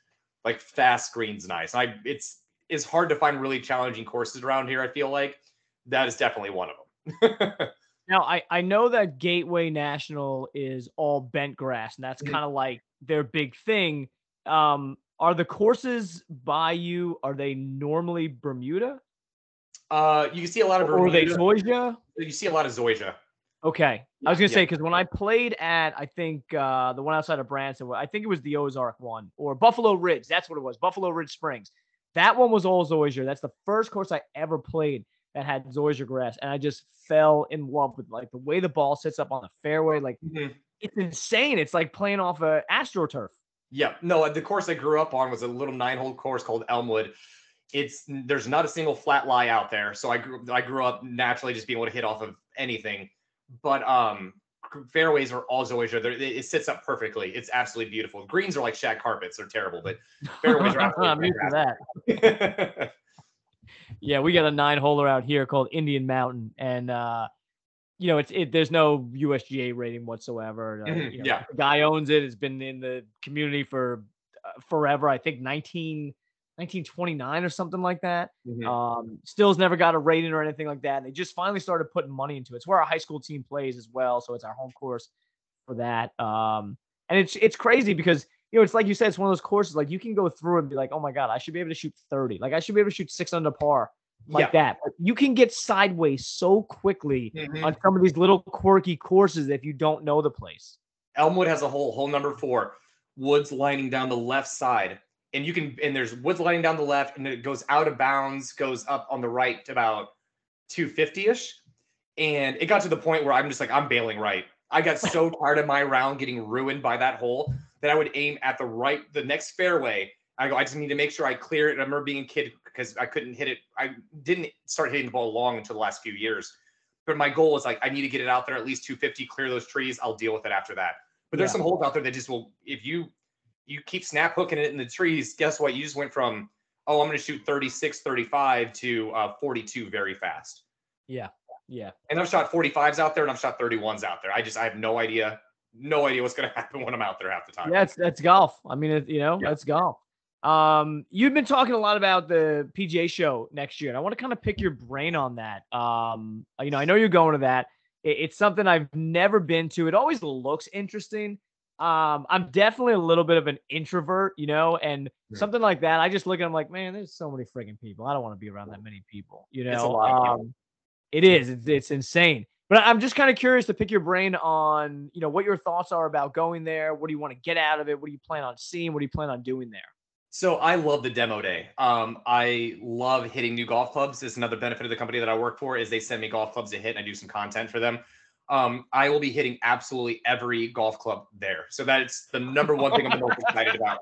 Like fast greens, nice. I it's it's hard to find really challenging courses around here. I feel like that is definitely one of them. Now I I know that Gateway National is all bent grass, and that's Mhm. kind of like their big thing. Um, are the courses by you? Are they normally Bermuda uh, you can see a lot of or are they. Zoysia? You see a lot of Zoysia. Okay, I was gonna say because when I played at I think uh, the one outside of Branson, I think it was the Ozark one or Buffalo Ridge. That's what it was, Buffalo Ridge Springs. That one was all Zoysia. That's the first course I ever played that had Zoysia grass, and I just fell in love with like the way the ball sits up on the fairway. Like Mhm. it's insane. It's like playing off a AstroTurf. Yeah, no, the course I grew up on was a little nine-hole course called Elmwood. It's there's not a single flat lie out there, so I grew I grew up naturally just being able to hit off of anything. But um, fairways are all Zoysia. They're, it it sits up perfectly. It's absolutely beautiful. Greens are like shag carpets; they're terrible, but fairways are I'm used to that. Yeah, we got a nine holer out here called Indian Mountain, and uh, you know, it's it. There's no USGA rating whatsoever. Uh, Mhm, you know, yeah. guy owns it. Has been in the community for uh, forever. I think 19, 1929 or something like that. Mhm. Um, still's never got a rating or anything like that. And they just finally started putting money into it. It's where our high school team plays as well, so it's our home course for that. Um, and it's it's crazy because you know it's like you said, it's one of those courses like you can go through and be like, oh my god, I should be able to shoot thirty. Like I should be able to shoot six under par like yeah. that. You can get sideways so quickly Mhm. on some of these little quirky courses if you don't know the place. Elmwood has a hole, hole number four, woods lining down the left side. And you can, and there's woods lining down the left, and it goes out of bounds, goes up on the right to about 250 ish. And it got to the point where I'm just like, I'm bailing right. I got so tired of my round getting ruined by that hole that I would aim at the right, the next fairway. I go, I just need to make sure I clear it. And I remember being a kid because I couldn't hit it. I didn't start hitting the ball long until the last few years. But my goal was like, I need to get it out there at least 250, clear those trees. I'll deal with it after that. But there's Yeah. some holes out there that just will, if you you keep snap hooking it in the trees, guess what? You just went from, oh, I'm going to shoot 36, 35 to uh, 42 very fast. Yeah. Yeah. And I've shot 45s out there and I've shot 31s out there. I just, I have no idea, no idea what's going to happen when I'm out there half the time. Yeah, that's golf. I mean, it, you know, Yeah. that's golf. Um, you've been talking a lot about the PGA show next year, and I want to kind of pick your brain on that. Um, you know, I know you're going to that. It- it's something I've never been to. It always looks interesting. Um, I'm definitely a little bit of an introvert, you know, and Yeah. something like that. I just look at them like, man, there's so many freaking people. I don't want to be around that many people, you know. It's a lot of people. Um, it is. It's, it's insane. But I'm just kind of curious to pick your brain on, you know, what your thoughts are about going there. What do you want to get out of it? What do you plan on seeing? What do you plan on doing there? So I love the demo day. Um, I love hitting new golf clubs. It's another benefit of the company that I work for is they send me golf clubs to hit and I do some content for them. Um, I will be hitting absolutely every golf club there. So that's the number one thing I'm the most excited about.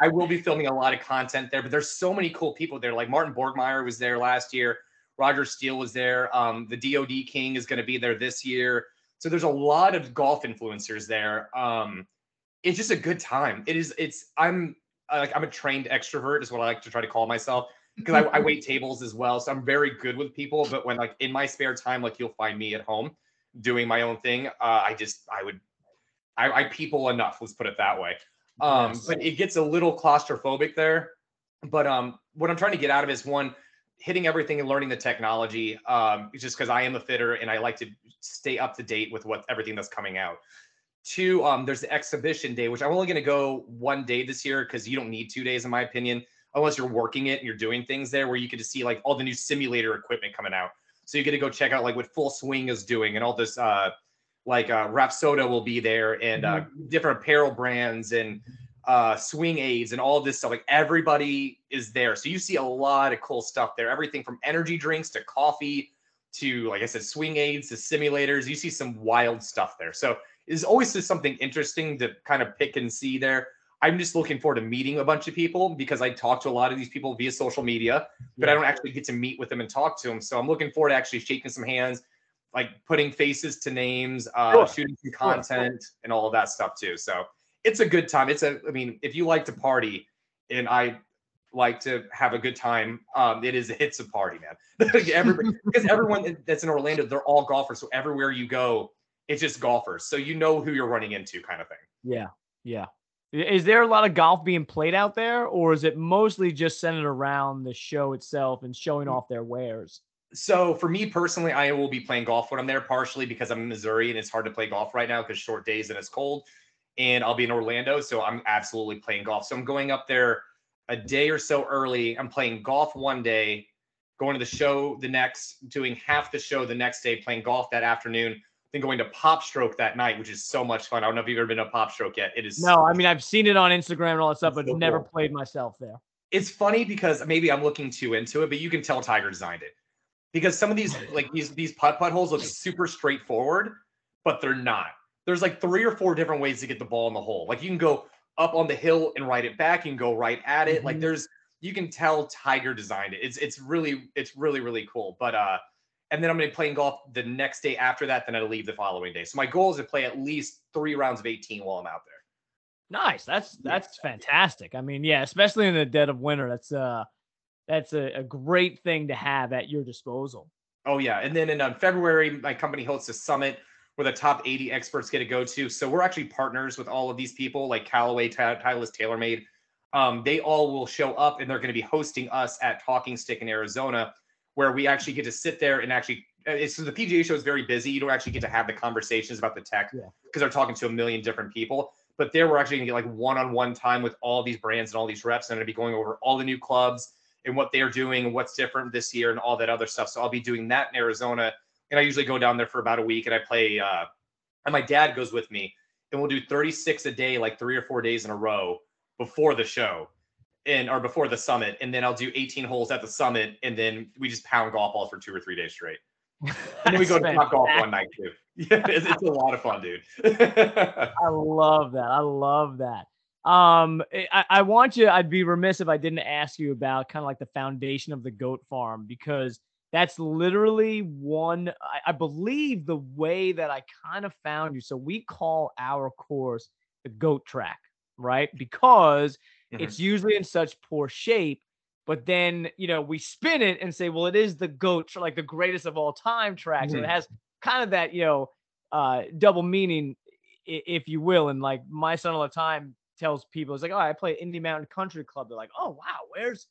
I will be filming a lot of content there, but there's so many cool people there. Like Martin Borgmeier was there last year. Roger Steele was there. Um, the DoD King is going to be there this year. So there's a lot of golf influencers there. Um, it's just a good time. It is. It's. I'm like I'm a trained extrovert, is what I like to try to call myself. because I, I wait tables as well. So I'm very good with people. But when like in my spare time, like you'll find me at home doing my own thing. Uh, I just I would I, I people enough. Let's put it that way. Um, Yes. but it gets a little claustrophobic there. But um, what I'm trying to get out of is one, hitting everything and learning the technology. Um, just because I am a fitter and I like to stay up to date with what everything that's coming out. Two, um, there's the exhibition day, which I'm only going to go one day this year because you don't need two days, in my opinion, unless you're working it and you're doing things there where you get to see like all the new simulator equipment coming out. So you get to go check out like what Full Swing is doing and all this. Uh, like uh, Rapsodo will be there and uh, different apparel brands and uh, swing aids and all this stuff. Like everybody is there. So you see a lot of cool stuff there. Everything from energy drinks to coffee to, like I said, swing aids to simulators. You see some wild stuff there. So it's always just something interesting to kind of pick and see there. I'm just looking forward to meeting a bunch of people because I talk to a lot of these people via social media, but I don't actually get to meet with them and talk to them. So I'm looking forward to actually shaking some hands, like putting faces to names, uh, Sure. shooting some content, and all of that stuff too. So it's a good time. It's a, I mean, if you like to party, and I like to have a good time, um, it is it's a party, man. Everybody, because everyone that's in Orlando, they're all golfers. So everywhere you go, it's just golfers. So you know who you're running into, kind of thing. Yeah, yeah. Is there a lot of golf being played out there, or is it mostly just centered around the show itself and showing mm. off their wares? So for me personally, I will be playing golf when I'm there, partially because I'm in Missouri and it's hard to play golf right now because short days and it's cold. And I'll be in Orlando, so I'm absolutely playing golf. So I'm going up there a day or so early. I'm playing golf one day, going to the show the next, doing half the show the next day, playing golf that afternoon, then going to PopStroke that night, which is so much fun. I don't know if you've ever been to PopStroke yet. It is No, I mean I've seen it on Instagram and all that stuff, but So never cool. played myself there. it's funny because maybe I'm looking too into it, but you can tell Tiger designed it because some of these like these these putt putt holes look super straightforward, but they're not. There's like three or four different ways to get the ball in the hole. Like you can go up on the hill and ride it back. You can go right at it. Like Mhm. there's you can tell Tiger designed it. It's it's really it's really really cool. But uh, and then I'm gonna be playing golf the next day after that. Then I leave the following day. So my goal is to play at least three rounds of 18 while I'm out there. Nice. That's that's fantastic. I mean, yeah, especially in the dead of winter, that's uh that's a, a great thing to have at your disposal. Oh yeah, and then in um, February, my company hosts a summit where the top 80 experts get to go to. So we're actually partners with all of these people, like Callaway, Ti- Titleist, TaylorMade. Um, they all will show up, and they're going to be hosting us at Talking Stick in Arizona, where we actually get to sit there and actually. uh, It's, so the PGA show is very busy. You don't actually get to have the conversations about the tech Yeah. because they're talking to a million different people. But there, we're actually going to get like one-on-one time with all these brands and all these reps, and I'm to be going over all the new clubs and what they're doing and what's different this year and all that other stuff. So I'll be doing that in Arizona. And I usually go down there for about a week and I play uh and my dad goes with me and we'll do 36 a day, like three or four days in a row before the show and or before the summit. And then I'll do 18 holes at the summit and then we just pound golf balls for two or three days straight. And then we go to Topgolf one night too. Yeah, it's, it's a lot of fun, dude. I love that. I love that. Um, I, I want you. I'd be remiss if I didn't ask you about kind of like the foundation of the goat farm because that's literally one. I, I believe the way that I kind of found you. So we call our course the goat track, right? Because Mhm. it's usually in such poor shape. But then you know we spin it and say, well, it is the goat, like the greatest of all time track. So it Mhm. has kind of that you know uh double meaning if you will and like my son all the time tells people it's like oh i play indy mountain country club they're like oh wow where's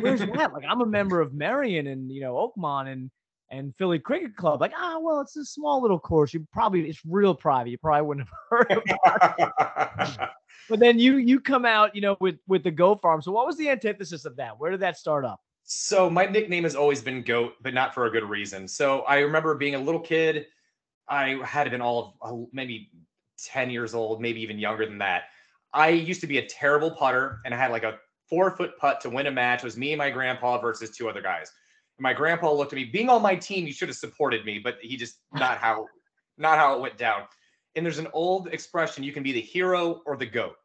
where's that like i'm a member of Merion and you know oakmont and and philly cricket club like ah well it's a small little course you probably it's real private you probably wouldn't have heard of it but then you you come out you know with with the goat farm so what was the antithesis of that where did that start up So my nickname has always been Goat, but not for a good reason. So I remember being a little kid. I had been all of maybe 10 years old, maybe even younger than that. I used to be a terrible putter, and I had like a four foot putt to win a match. It was me and my grandpa versus two other guys. And my grandpa looked at me, being on my team, you should have supported me, but he just not how not how it went down. And there's an old expression: you can be the hero or the goat.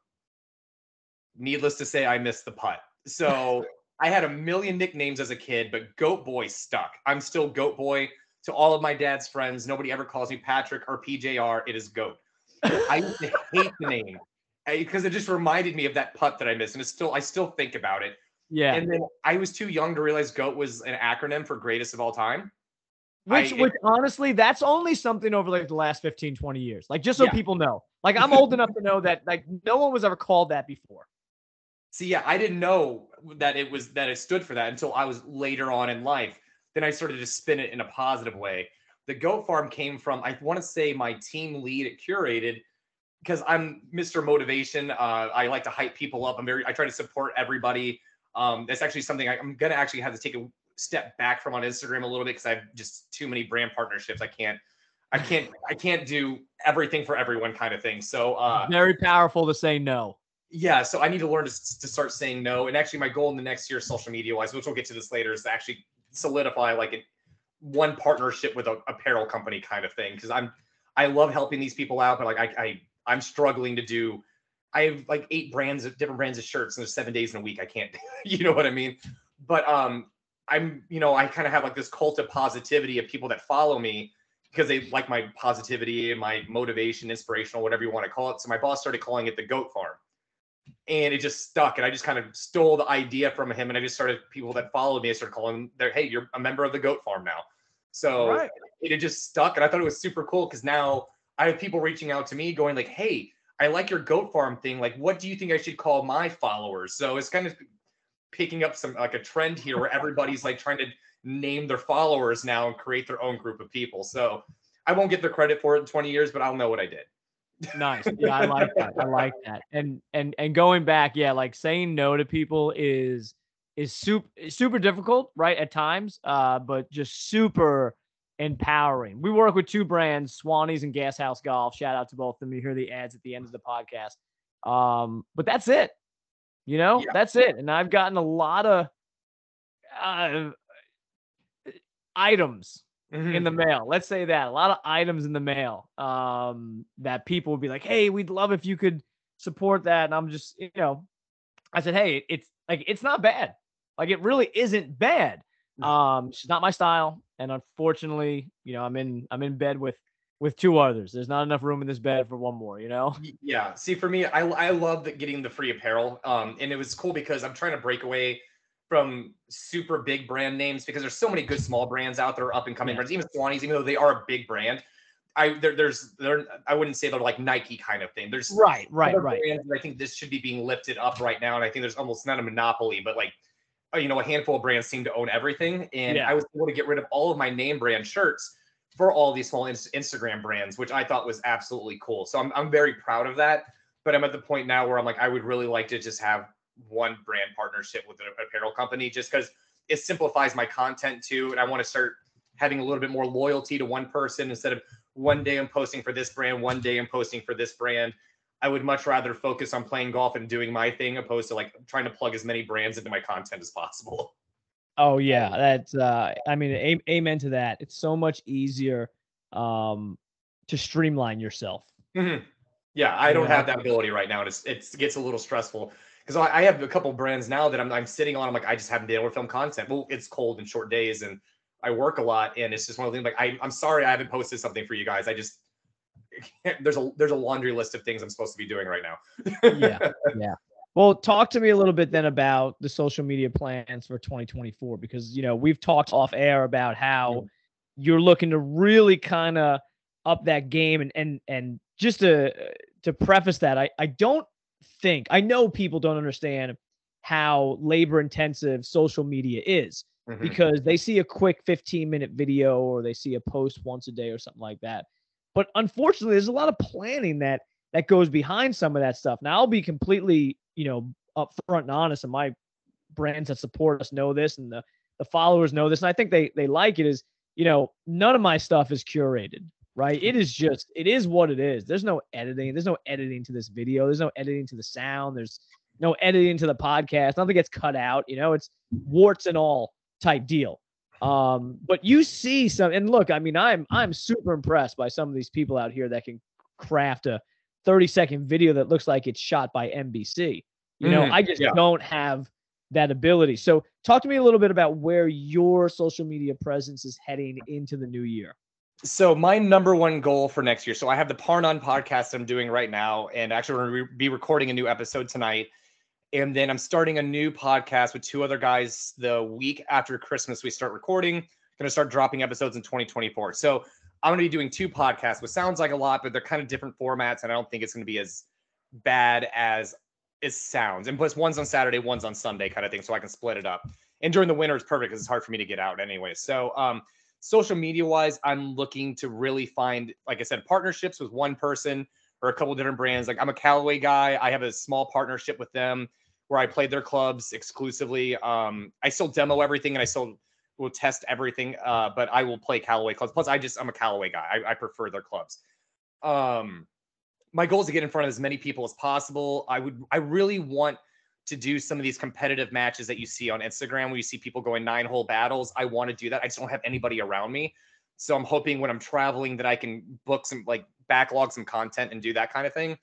Needless to say, I missed the putt. So I had a million nicknames as a kid, but Goat Boy stuck. I'm still Goat Boy to all of my dad's friends. Nobody ever calls me Patrick or PJR. It is Goat. I used to hate the name eh, because it just reminded me of that putt that I missed, and it's still I still think about it. Yeah. And then I was too young to realize GOAT was an acronym for greatest of all time. Which, I- which honestly, that's only something over like the last 15, 20 years. Like, just so Yeah. people know. Like, I'm old enough to know that like no one was ever called that before. See, yeah, I didn't know that it was that it stood for that until I was later on in life. Then I started to spin it in a positive way. The goat farm came from, I want to say, my team lead at Curated, because I'm Mr. Motivation. Uh, I like to hype people up. I'm very, I try to support everybody. Um, that's actually something I, I'm gonna actually have to take a step back from on Instagram a little bit because I have just too many brand partnerships. I can't, I can't, I can't do everything for everyone kind of thing. So, uh, Very powerful to say no. yeah so i need to learn to, to start saying no and actually my goal in the next year social media wise which we'll get to this later is to actually solidify like a, one partnership with a apparel company kind of thing because i'm i love helping these people out but like I, I i'm struggling to do i have like eight brands of different brands of shirts and there's seven days in a week i can't you know what i mean but um i'm you know i kind of have like this cult of positivity of people that follow me because they like my positivity and my motivation inspirational whatever you want to call it so my boss started calling it the goat farm and it just stuck. And I just kind of stole the idea from him, and I just started people that followed me. I started calling them, "They're hey, you're a member of the Goat Farm now." So Right. it, it just stuck, and I thought it was super cool because now I have people reaching out to me, going like, "Hey, I like your Goat Farm thing. Like, what do you think I should call my followers?" So it's kind of picking up some like a trend here where everybody's like trying to name their followers now and create their own group of people. So I won't get the credit for it in 20 years, but I'll know what I did. Nice. Yeah, I like that. I like that. And and and going back, yeah, like saying no to people is is super super difficult, right? At times, uh, but just super empowering. We work with two brands, Swannies and Gashouse Golf. Shout out to both of them. You hear the ads at the end of the podcast. Um, but that's it. You know, Yeah. that's it. And I've gotten a lot of uh, items in the mail. Let's say that a lot of items in the mail um, that people would be like, "Hey, we'd love if you could support that." And I'm just, you know, I said, "Hey, it's like it's not bad. Like it really isn't bad. Um, it's not my style, and unfortunately, you know, I'm in I'm in bed with with two others. There's not enough room in this bed for one more. You know? Yeah. See, for me, I I love that getting the free apparel. Um, and it was cool because I'm trying to break away from super big brand names because there's so many good small brands out there, up and coming Yeah. brands, even Swannies, even though they are a big brand. I there, there's there I wouldn't say they're like Nike kind of thing. There's Right, right, right. I think this should be being lifted up right now, and I think there's almost not a monopoly, but like uh, you know, a handful of brands seem to own everything, and Yeah. I was able to get rid of all of my name brand shirts for all these small ins- Instagram brands, which I thought was absolutely cool. So I'm I'm very proud of that. But I'm at the point now where I'm like, I would really like to just have one brand partnership with an apparel company, just because it simplifies my content too, and I want to start having a little bit more loyalty to one person instead of one day I'm posting for this brand, one day I'm posting for this brand. I would much rather focus on playing golf and doing my thing opposed to like trying to plug as many brands into my content as possible. Oh yeah, that's uh I mean amen to that. It's so much easier um to streamline yourself. Mhm. Yeah, I don't have that ability right now. and It's it's it gets a little stressful because I, I have a couple brands now that I'm I'm sitting on. I'm like I just haven't been able to film content. Well, it's cold and short days, and I work a lot, and it's just one of the things. Like I, I'm sorry I haven't posted something for you guys. I just there's a there's a laundry list of things I'm supposed to be doing right now. Yeah, yeah. Well, talk to me a little bit then about the social media plans for 2024 because you know we've talked off air about how you're looking to really kind of up that game and and and just to to preface that, I I don't think I know people don't understand how labor intensive social media is Mhm. because they see a quick 15 minute video or they see a post once a day or something like that. But unfortunately, there's a lot of planning that that goes behind some of that stuff. Now, I'll be completely, you know, upfront and honest, and my brands that support us know this, and the the followers know this, and I think they they like it. Is you know, none of my stuff is curated, right? It is just it is what it is. There's no editing. There's no editing to this video. There's no editing to the sound. There's no editing to the podcast. Nothing gets cut out. You know, it's warts and all type deal. Um, but you see some, and look, I mean, I'm I'm super impressed by some of these people out here that can craft a 30 second video that looks like it's shot by NBC. You know, Mhm, I just yeah. don't have that ability. So, talk to me a little bit about where your social media presence is heading into the new year. So my number one goal for next year. So I have the Par None podcast I'm doing right now, and actually we're going to be recording a new episode tonight. And then I'm starting a new podcast with two other guys the week after Christmas. We start recording. Going to start dropping episodes in 2024. So I'm going to be doing two podcasts, which sounds like a lot, but they're kind of different formats. And I don't think it's going to be as bad as it sounds. And plus, one's on Saturday, one's on Sunday, kind of thing. So I can split it up. And during the winter, it's perfect because it's hard for me to get out anyway. So, um, social media wise, I'm looking to really find, like I said, partnerships with one person or a couple different brands. Like I'm a Callaway guy. I have a small partnership with them where I played their clubs exclusively. Um, I still demo everything and I still will test everything, uh, but I will play Callaway clubs. Plus, I just I'm a Callaway guy. I, I prefer their clubs. Um, my goal is to get in front of as many people as possible. I would I really want to do some of these competitive matches that you see on Instagram where you see people going nine hole battles. I want to do that. I just don't have anybody around me. So I'm hoping when I'm traveling that I can book some like backlog some content and do that kind of thing.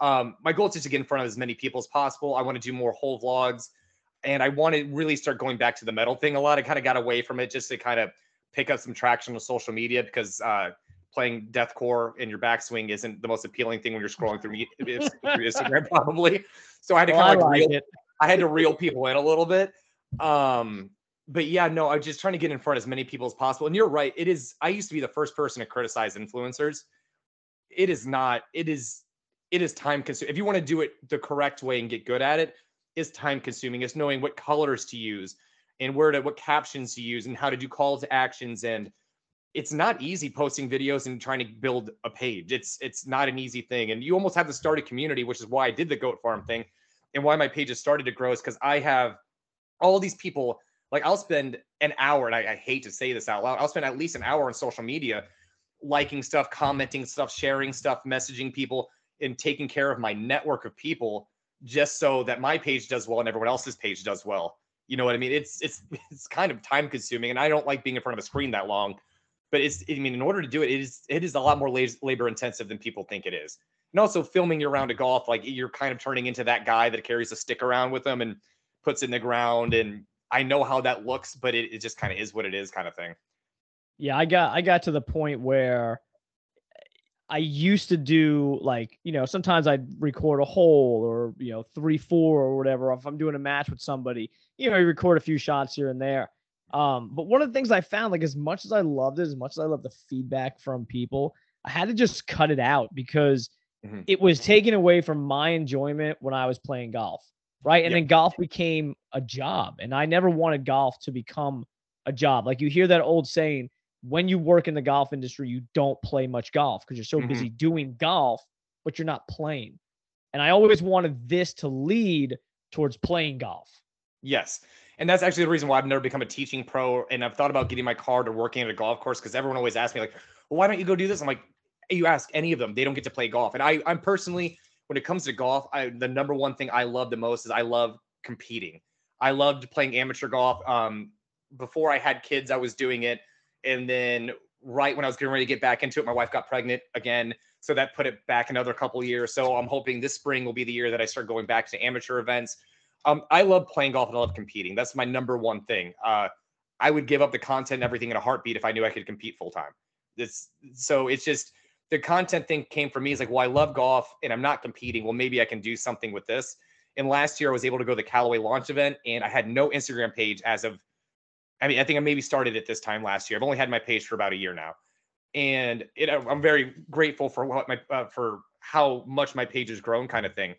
Um, my goal is just to get in front of as many people as possible. I want to do more whole vlogs and I want to really start going back to the metal thing a lot. I kind of got away from it just to kind of pick up some traction on social media because uh, playing deathcore in your backswing isn't the most appealing thing when you're scrolling through Instagram, probably. So I had to Well, kind of I like like reel. I had to reel people in a little bit. Um, but yeah, no, I'm just trying to get in front of as many people as possible. And you're right. It is, I used to be the first person to criticize influencers. It is not, it is, it is time consuming. If you want to do it the correct way and get good at it, it's time consuming. It's knowing what colors to use and where to, what captions to use and how to do call to actions. And it's not easy posting videos and trying to build a page. It's, it's not an easy thing. And you almost have to start a community, which is why I did the goat farm thing and why my page has started to grow is because I have all these people. Like I'll spend an hour, and I, I hate to say this out loud. I'll spend at least an hour on social media, liking stuff, commenting stuff, sharing stuff, messaging people, and taking care of my network of people just so that my page does well and everyone else's page does well. You know what I mean? It's it's it's kind of time consuming, and I don't like being in front of a screen that long. But it's I mean, in order to do it, it is it is a lot more labor intensive than people think it is and also filming your round of golf, like you're kind of turning into that guy that carries a stick around with them and puts in the ground. And I know how that looks, but it, it just kind of is what it is, kind of thing. Yeah, I got I got to the point where I used to do like, you know, sometimes I'd record a hole or, you know, three, four or whatever. If I'm doing a match with somebody, you know, you record a few shots here and there. Um, but one of the things I found, like as much as I loved it, as much as I love the feedback from people, I had to just cut it out because Mhm. it was taken away from my enjoyment when I was playing golf. Right. And Yep. then golf became a job. And I never wanted golf to become a job. Like you hear that old saying, when you work in the golf industry, you don't play much golf because you're so Mhm. busy doing golf, but you're not playing. And I always wanted this to lead towards playing golf. Yes. And that's actually the reason why I've never become a teaching pro. And I've thought about getting my card or working at a golf course because everyone always asks me, like, well, why don't you go do this? I'm like, you ask any of them, they don't get to play golf. And I, I'm personally, when it comes to golf, I, the number one thing I love the most is I love competing. I loved playing amateur golf. Um, before I had kids, I was doing it. And then right when I was getting ready to get back into it, my wife got pregnant again. So that put it back another couple years. So I'm hoping this spring will be the year that I start going back to amateur events. Um, I love playing golf and I love competing. That's my number one thing. Uh, I would give up the content and everything in a heartbeat if I knew I could compete full time. It's so it's just the content thing came for me. It's like, well, I love golf and I'm not competing. Well, maybe I can do something with this. And last year I was able to go to the Callaway launch event and I had no Instagram page as of, I mean, I think I maybe started it this time last year. I've only had my page for about a year now. And it, I'm very grateful for what my, uh, for how much my page has grown kind of thing.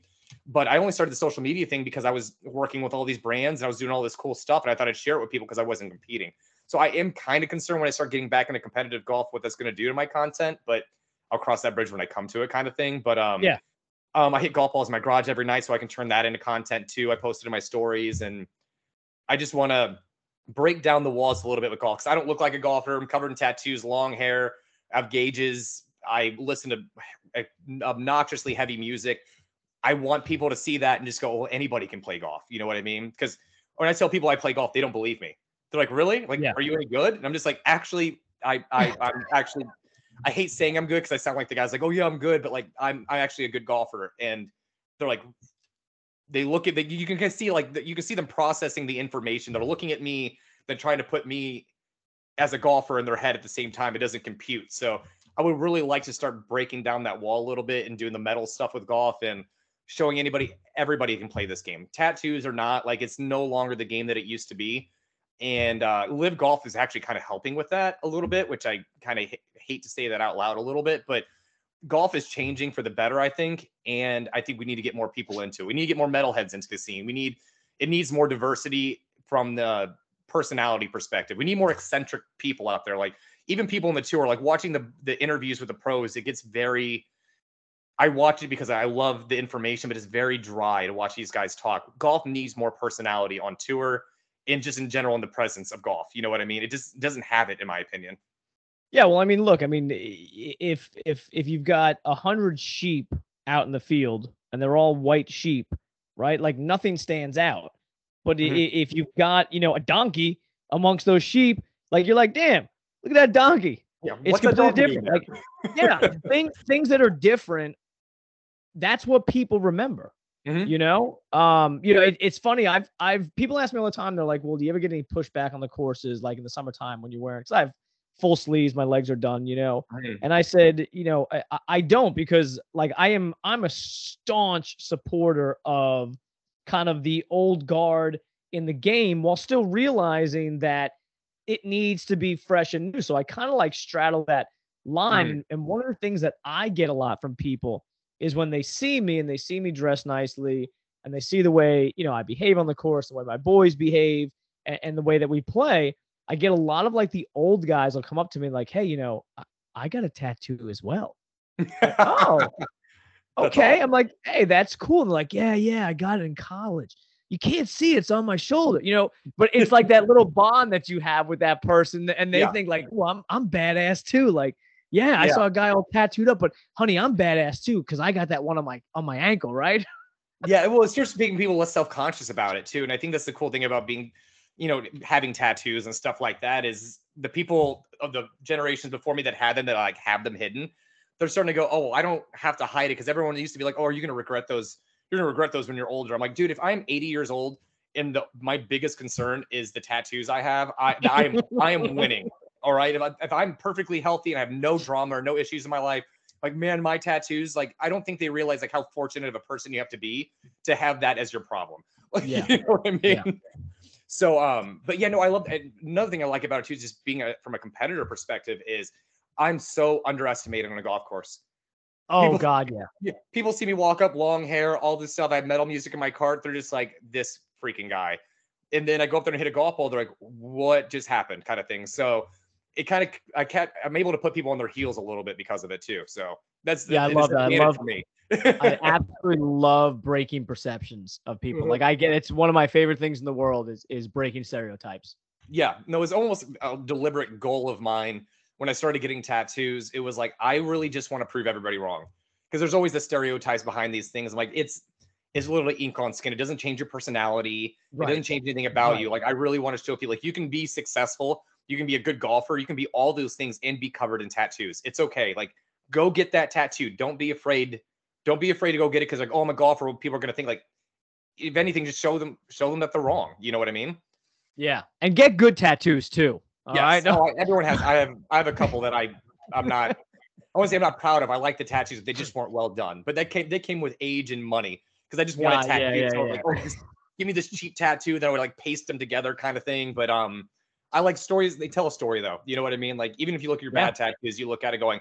But I only started the social media thing because I was working with all these brands and I was doing all this cool stuff. And I thought I'd share it with people because I wasn't competing. So I am kind of concerned when I start getting back into competitive golf, what that's going to do to my content. But I'll cross that bridge when I come to it, kind of thing. But um, Yeah. um, I hit golf balls in my garage every night, so I can turn that into content too. I posted it in my stories, and I just want to break down the walls a little bit with golf because I don't look like a golfer. I'm covered in tattoos, long hair, I have gauges. I listen to eh, obnoxiously heavy music. I want people to see that and just go, well, anybody can play golf. You know what I mean? Because when I tell people I play golf, they don't believe me. They're like, really? Like, Yeah. are you any good? And I'm just like, actually, I, I, I'm actually, I hate saying I'm good because I sound like the guy's like, oh yeah, I'm good, but like, I'm, I'm actually a good golfer. And they're like, they look at the, you can see like, you can see them processing the information. They're looking at me, then trying to put me as a golfer in their head at the same time. It doesn't compute. So I would really like to start breaking down that wall a little bit and doing the metal stuff with golf. And showing anybody everybody can play this game. Tattoos or not like it's no longer the game that it used to be. And uh, live golf is actually kind of helping with that a little bit, which I kind of h- hate to say that out loud a little bit, but golf is changing for the better, I think. And I think we need to get more people into it. We need to get more metalheads into the scene. We need it needs more diversity from the personality perspective. We need more eccentric people out there. Like even people in the tour, like watching the the interviews with the pros, it gets very I watch it because I love the information, but it's very dry to watch these guys talk. Golf needs more personality on tour and just in general in the presence of golf. You know what I mean? It just doesn't have it, in my opinion. Yeah, well, I mean, look, I mean, if if if you've got a hundred sheep out in the field and they're all white sheep, right? Like nothing stands out. But mm-hmm. if you've got, you know, a donkey amongst those sheep, like you're like, damn, look at that donkey. Yeah, it's completely different. Like, yeah, things things that are different. That's what people remember. Mm-hmm. You know, um, you know, it, it's funny. I've I've people ask me all the time. They're like, "Well, do you ever get any pushback on the courses, like in the summertime when you're wearing?" Because I have full sleeves, my legs are done, you know. Mm-hmm. And I said, you know, I, I don't because like I am I'm a staunch supporter of kind of the old guard in the game while still realizing that it needs to be fresh and new. So I kind of like straddle that line. Mm-hmm. And one of the things that I get a lot from people is when they see me and they see me dress nicely and they see the way, you know, I behave on the course, the way my boys behave and, and the way that we play I get a lot of like the old guys will come up to me like, hey, you know, I, I got a tattoo as well. oh, okay. Awesome. I'm like, hey, that's cool. And they're like, yeah, yeah, I got it in college. You can't see it. it's on my shoulder, you know, but it's like that little bond that you have with that person. And they yeah. think like, well, I'm I'm badass too. Like, yeah, I saw a guy all tattooed up, but honey, I'm badass too, because I got that one on my on my ankle, right? yeah, well, it's just making people less self-conscious about it too. And I think that's the cool thing about being you know, having tattoos and stuff like that is the people of the generations before me that had them that like have them hidden. They're starting to go, oh, I don't have to hide it because everyone used to be like, oh, are you going to regret those? You're going to regret those when you're older. I'm like, dude, if I'm 80 years old and the, my biggest concern is the tattoos I have, I, I am I am winning. All right, if, I, if I'm perfectly healthy and I have no drama or no issues in my life, like man, my tattoos, like I don't think they realize like how fortunate of a person you have to be to have that as your problem. Like, yeah. you know what I mean? Yeah. So, um, but yeah, no, I love another thing I like about it too, just being a, from a competitor perspective, is I'm so underestimated on a golf course. Oh people, God, yeah. yeah. People see me walk up, long hair, all this stuff. I have metal music in my cart. They're just like this freaking guy. And then I go up there and hit a golf ball. They're like, "What just happened?" kind of thing. So it kind of I can't. I'm able to put people on their heels a little bit because of it too. So that's yeah, I love that. I love me. I absolutely love breaking perceptions of people. Mm-hmm. Like I get it's one of my favorite things in the world is is breaking stereotypes. Yeah, no, it's almost a deliberate goal of mine when I started getting tattoos. It was like I really just want to prove everybody wrong because there's always the stereotypes behind these things. I'm like it's it's literally ink on skin. It doesn't change your personality. Right. It doesn't change anything about right. you. Like I really want to show people like you can be successful, you can be a good golfer, you can be all those things and be covered in tattoos. It's okay. Like go get that tattoo. Don't be afraid don't be afraid to go get it because like, oh, I'm a golfer. People are gonna think like, if anything, just show them show them that they're wrong. You know what I mean? Yeah, and get good tattoos too. Yeah, I know oh, everyone has. I have I have a couple that I I'm not. I want to say I'm not proud of. I like the tattoos. They just weren't well done. But that came they came with age and money because I just wanted yeah, tattoos. Yeah, so yeah, like, oh, just give me this cheap tattoo that I would like paste them together kind of thing. But um, I like stories. They tell a story though. You know what I mean? Like even if you look at your bad tattoos, you look at it going,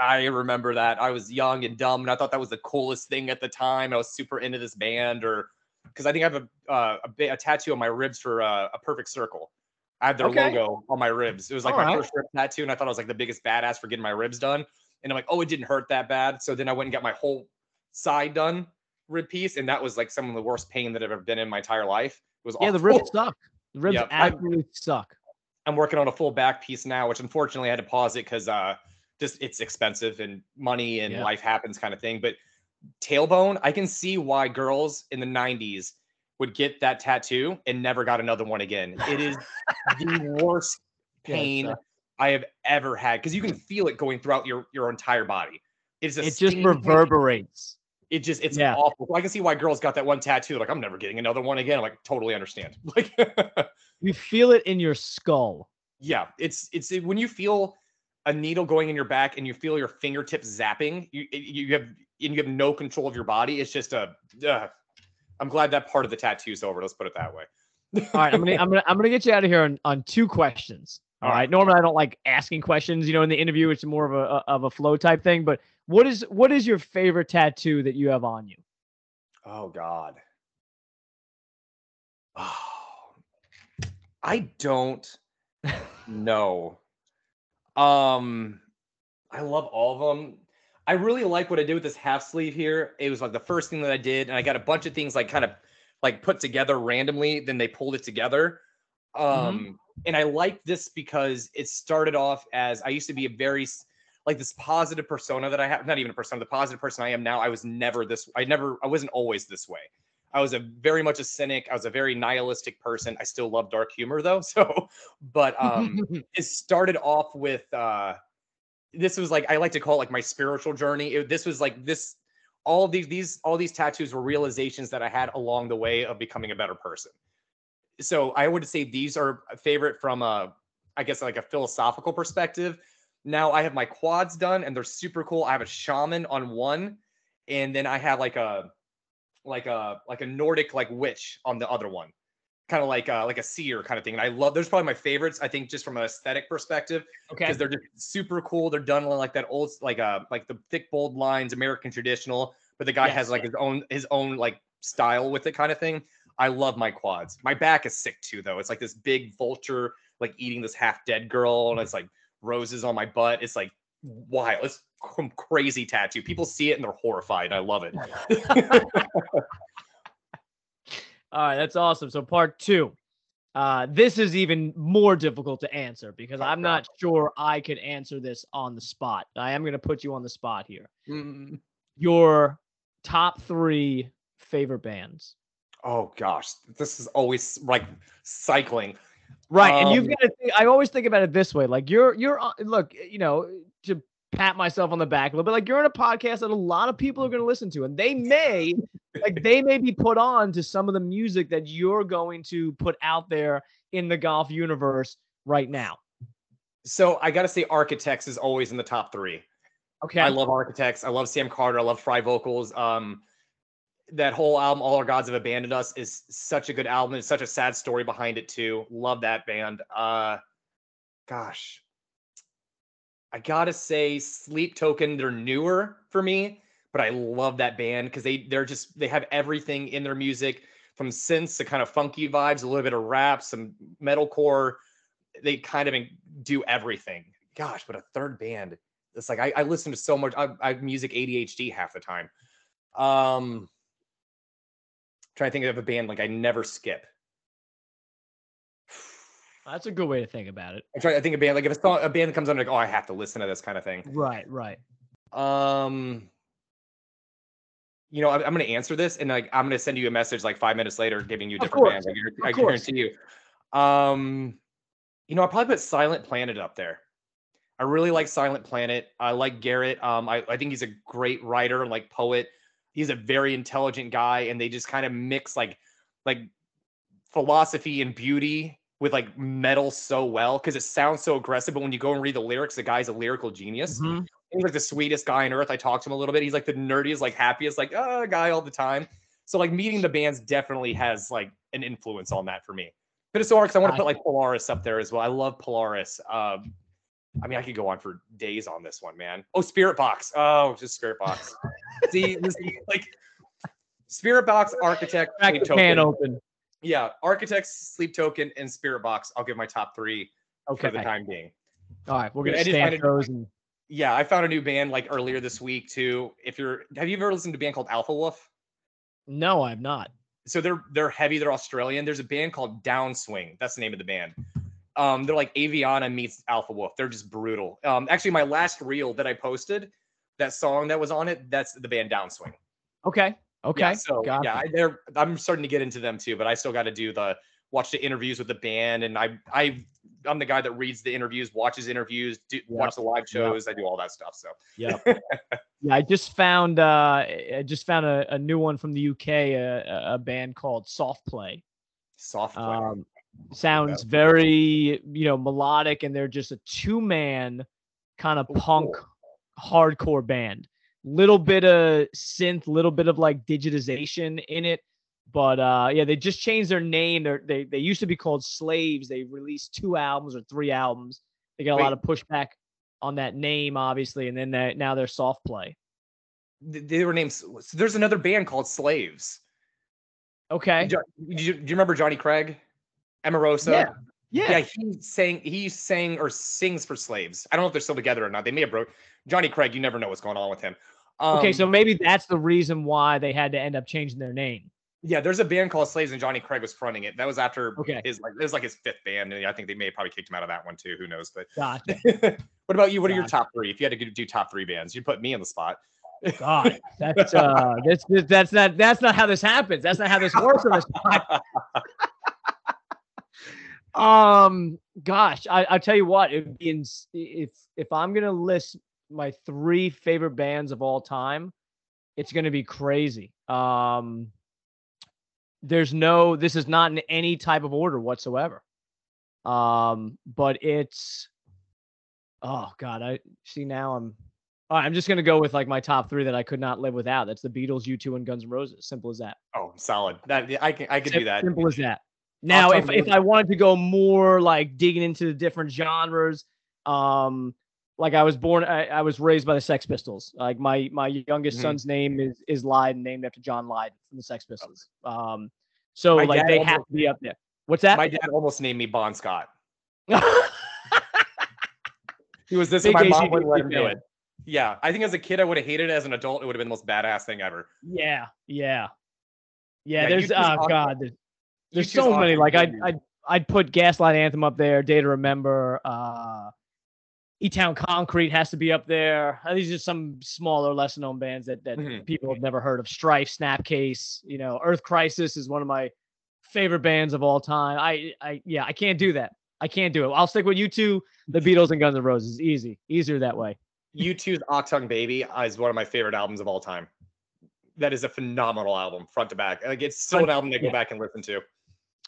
I remember that. I was young and dumb, and I thought that was the coolest thing at the time. I was super into this band, or because I think I have a uh, a, a, tattoo on my ribs for uh, a perfect circle. I had their okay. logo on my ribs. It was like All my right. first rib tattoo, and I thought I was like the biggest badass for getting my ribs done. And I'm like, oh, it didn't hurt that bad. So then I went and got my whole side done rib piece, and that was like some of the worst pain that I've ever been in my entire life. It was yeah, awful. the ribs suck. The ribs yep. absolutely I, suck. I'm working on a full back piece now, which unfortunately I had to pause it because uh, just it's expensive and money and yeah. life happens kind of thing. But tailbone, I can see why girls in the 90s would get that tattoo and never got another one again. It is the worst pain I have ever had because you can feel it going throughout your your entire body. It's it just reverberates. It just it's yeah. awful. I can see why girls got that one tattoo. Like I'm never getting another one again. I'm like totally understand. Like you feel it in your skull. Yeah, it's it's when you feel a needle going in your back and you feel your fingertips zapping, you you have and you have no control of your body. It's just a. Uh, I'm glad that part of the tattoo is over. Let's put it that way. All right, I'm gonna I'm gonna I'm gonna get you out of here on, on two questions. All right. Normally I don't like asking questions, you know, in the interview. It's more of a of a flow type thing. But what is what is your favorite tattoo that you have on you? Oh God. Oh, I don't know. Um, I love all of them. I really like what I did with this half sleeve here. It was like the first thing that I did, and I got a bunch of things like kind of like put together randomly. Then they pulled it together. Um, and I like this because it started off as I used to be a very like this positive persona that I have, not even a persona, the positive person I am now. I was never this, I never, I wasn't always this way. I was a very much a cynic. I was a very nihilistic person. I still love dark humor though. So, but um, it started off with uh, this was like I like to call it like my spiritual journey. It- this was like this, all these these all these tattoos were realizations that I had along the way of becoming a better person. So I would say these are a favorite from a, I guess like a philosophical perspective. Now I have my quads done and they're super cool. I have a shaman on one, and then I have like a like a like a Nordic like witch on the other one. Kind of like uh like a seer kind of thing. And I love those are probably my favorites, I think, just from an aesthetic perspective. Okay. Because they're just super cool. They're done like that old like uh like the thick bold lines, American traditional, but the guy Yes, has like his own his own like style with it kind of thing. I love my quads. My back is sick too, though. It's like this big vulture, like eating this half dead girl, and it's like roses on my butt. It's like wild. It's crazy tattoo. People see it and they're horrified. I love it. All right, that's awesome. So part two. Uh, this is even more difficult to answer because Oh, I'm not sure I could answer this on the spot. I am going to put you on the spot here. Mm. Your top three favorite bands. Oh gosh, this is always like cycling. Right, and you've Um, got to. Think, I always think about it this way: like you're, you're. on- Look, you know, to pat myself on the back a little bit, like you're on a podcast that a lot of people are going to listen to, and they may, like, they may be put on to some of the music that you're going to put out there in the golf universe right now. So I gotta say, Architects is always in the top three. Okay. I love Architects. I love Sam Carter. I love Fry vocals. Um, that whole album, All Our Gods Have Abandoned Us, is such a good album. It's such a sad story behind it too. Love that band. Uh, gosh, I gotta say, Sleep Token. They're newer for me, but I love that band because they they're just they have everything in their music from synths to kind of funky vibes, a little bit of rap, some metalcore. They kind of do everything. Gosh, but a third band. It's like I, I listen to so much. I, I have music ADHD half the time. Um, trying to think of a band like I never skip. That's a good way to think about it. I try. to think a band like if a song, a band comes on like oh I have to listen to this kind of thing. Right. Right. Um, you know, I'm, I'm going to answer this, and like I'm going to send you a message like five minutes later, giving you different bands. I, guarantee- I guarantee you. Um, you know, I'll probably put Silent Planet up there. I really like Silent Planet. I like Garrett. Um, I, I think he's a great writer and like poet. He's a very intelligent guy, and they just kind of mix like like philosophy and beauty with like metal so well because it sounds so aggressive. But when you go and read the lyrics, the guy's a lyrical genius Mhm. he's like the sweetest guy on earth. I talked to him a little bit. He's like the nerdiest, like happiest, like uh guy all the time. So like meeting the bands definitely has like an influence on that for me. But it's because I want to put like Polaris up there as well. I love Polaris. Um, I mean, I could go on for days on this one, man. Oh, Spiritbox. Oh, just Spiritbox. See, this, like Spiritbox, Architect, Crack the can Token. open. Yeah, Architects, Sleep Token, and Spiritbox. I'll give my top three Okay. for the time being. All right. We're gonna I just stamp find it- those and Yeah, I found a new band like earlier this week too. If you're, have you ever listened to a band called Alpha Wolf? no, I've not. So they're they're heavy. They're Australian. There's a band called Downswing. That's the name of the band. Um, they're like Aviana meets Alpha Wolf. They're just brutal. Um, actually, my last reel that I posted, that song that was on it, that's the band Downswing. Okay. Okay. Yeah, so Gotcha. yeah, I, they're I'm starting to get into them too, but I still got to do the watch the interviews with the band, and I I I'm the guy that reads the interviews, watches interviews, do, watch the live shows. I do all that stuff. So Yeah. yeah. I just found uh I just found a, a new one from the UK, a, a- a band called Soft Play. soft play. Um sounds very, you know, melodic and they're just a two man kind of Oh, punk hardcore band. Little bit of synth, little bit of like digitization in it. But uh, yeah, they just changed their name. They're, they they used to be called Slaves. They released two albums or three albums. They got a Wait. lot of pushback on that name, obviously, and then they, now they're soft play. Th- They were named. so There's another band called Slaves. Okay. Do you, do you remember Johnny Craig? Emarosa? Yeah. Yeah. Yeah, he sang he sang or sings for slaves. I don't know if they're still together or not. They may have broke Johnny Craig, you never know what's going on with him. Okay, Um, so maybe that's the reason why they had to end up changing their name. yeah, there's a band called Slaves and Johnny Craig was fronting it. That was after Okay. his like it was like his fifth band, and I think they may have probably kicked him out of that one too. Who knows? But Gotcha. what about you? What are your top three? If you had to do top three bands, you'd put me on the spot. God, that's uh, that's that's not that's not how this happens. That's not how this works on this podcast. Um, gosh, I I tell you what, be ins- if if I'm gonna list my three favorite bands of all time, it's gonna be crazy. Um, there's no, this is not in any type of order whatsoever. Um, but it's, oh God, I see now I'm. All right, I'm just gonna go with like my top three that I could not live without. That's the Beatles, U2, and Guns N' Roses. Simple as that. Oh, solid. That I can I could Sim- do that. Simple as that. Now, if, if I wanted to go more like digging into the different genres, um, like I was born, I, I was raised by the Sex Pistols. Like my my youngest Mhm. son's name is is Lydon, named after John Lydon from the Sex Pistols. Um, so My like they almost- have to be up there. What's that? My dad almost named me Bon Scott. He was this, and my mom wouldn't let him do it. Yeah, I think as a kid I would have hated it. As an adult, it would have been the most badass thing ever. yeah, yeah, yeah. Yeah, there's oh awesome. god, there's, there's so many. Like I'd dude. I'd I'd put Gaslight Anthem up there, Day to Remember, uh, E Town Concrete has to be up there. Uh, These are some smaller, lesser known bands that that Mhm. people have never heard of. Strife, Snapcase, you know, Earth Crisis is one of my favorite bands of all time. I I yeah, I can't do that. I can't do it. I'll stick with U2, the Beatles and Guns N' Roses. Easy, easier that way. U2's Achtung Baby is one of my favorite albums of all time. That is a phenomenal album, front to back. Like it's still an album to go yeah. back and listen to.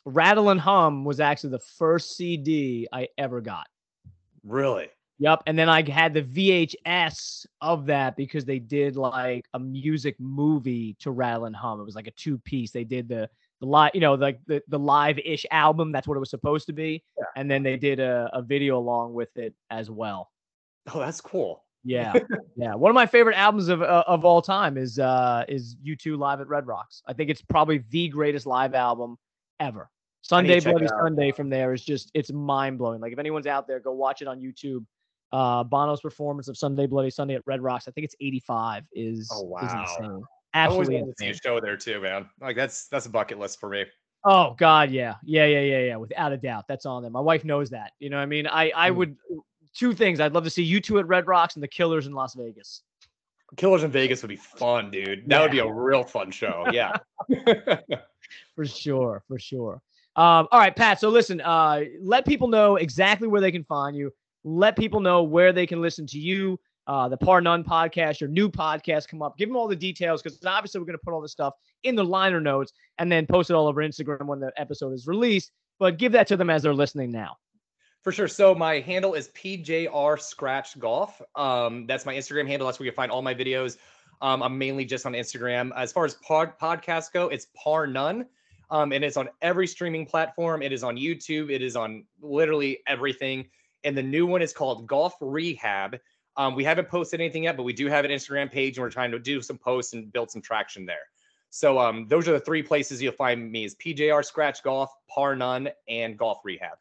Rattle and Hum was actually the first CD I ever got. Really? Yep. And then I had the VHS of that because they did like a music movie to Rattle and Hum. It was like a two piece. They did the the live, you know, like the, the live ish album. That's what it was supposed to be. Yeah. And then they did a, a video along with it as well. Oh, that's cool. Yeah. yeah. One of my favorite albums of uh, of all time is uh is U2 Live at Red Rocks. I think it's probably the greatest live album ever. Sunday Bloody. Sunday from there is just it's mind blowing. Like if anyone's out there, go watch it on YouTube. Uh Bono's performance of Sunday Bloody Sunday at Red Rocks, I think it's 85 is Oh, is wow. insane. I always Absolutely to see a insane. show there too, man. Like that's that's a bucket list for me. Oh God, yeah. Yeah, yeah, yeah, yeah. Without a doubt. That's on there. My wife knows that. You know what I mean? I I Mm. would two things. I'd love to see U2 at Red Rocks and the Killers in Las Vegas. Killers in Vegas would be fun, dude. That would be a real fun show. Yeah. for sure, for sure. Um, all right, Pat. So listen, uh, let people know exactly where they can find you. Let people know where they can listen to you, uh, the Par None podcast, your new podcast come up. Give them all the details because obviously we're going to put all this stuff in the liner notes and then post it all over Instagram when the episode is released. But give that to them as they're listening now. For sure. So my handle is PJR Scratch Golf. Um, that's my Instagram handle. That's where you find all my videos. Um, I'm mainly just on Instagram. As far as pod- podcasts go, it's Par None. Um, and it's on every streaming platform. It is on YouTube. It is on literally everything. And the new one is called Golf Rehab. Um, we haven't posted anything yet, but we do have an Instagram page and we're trying to do some posts and build some traction there. So um, those are the three places you'll find me is PJR Scratch Golf, Par None, and Golf Rehab.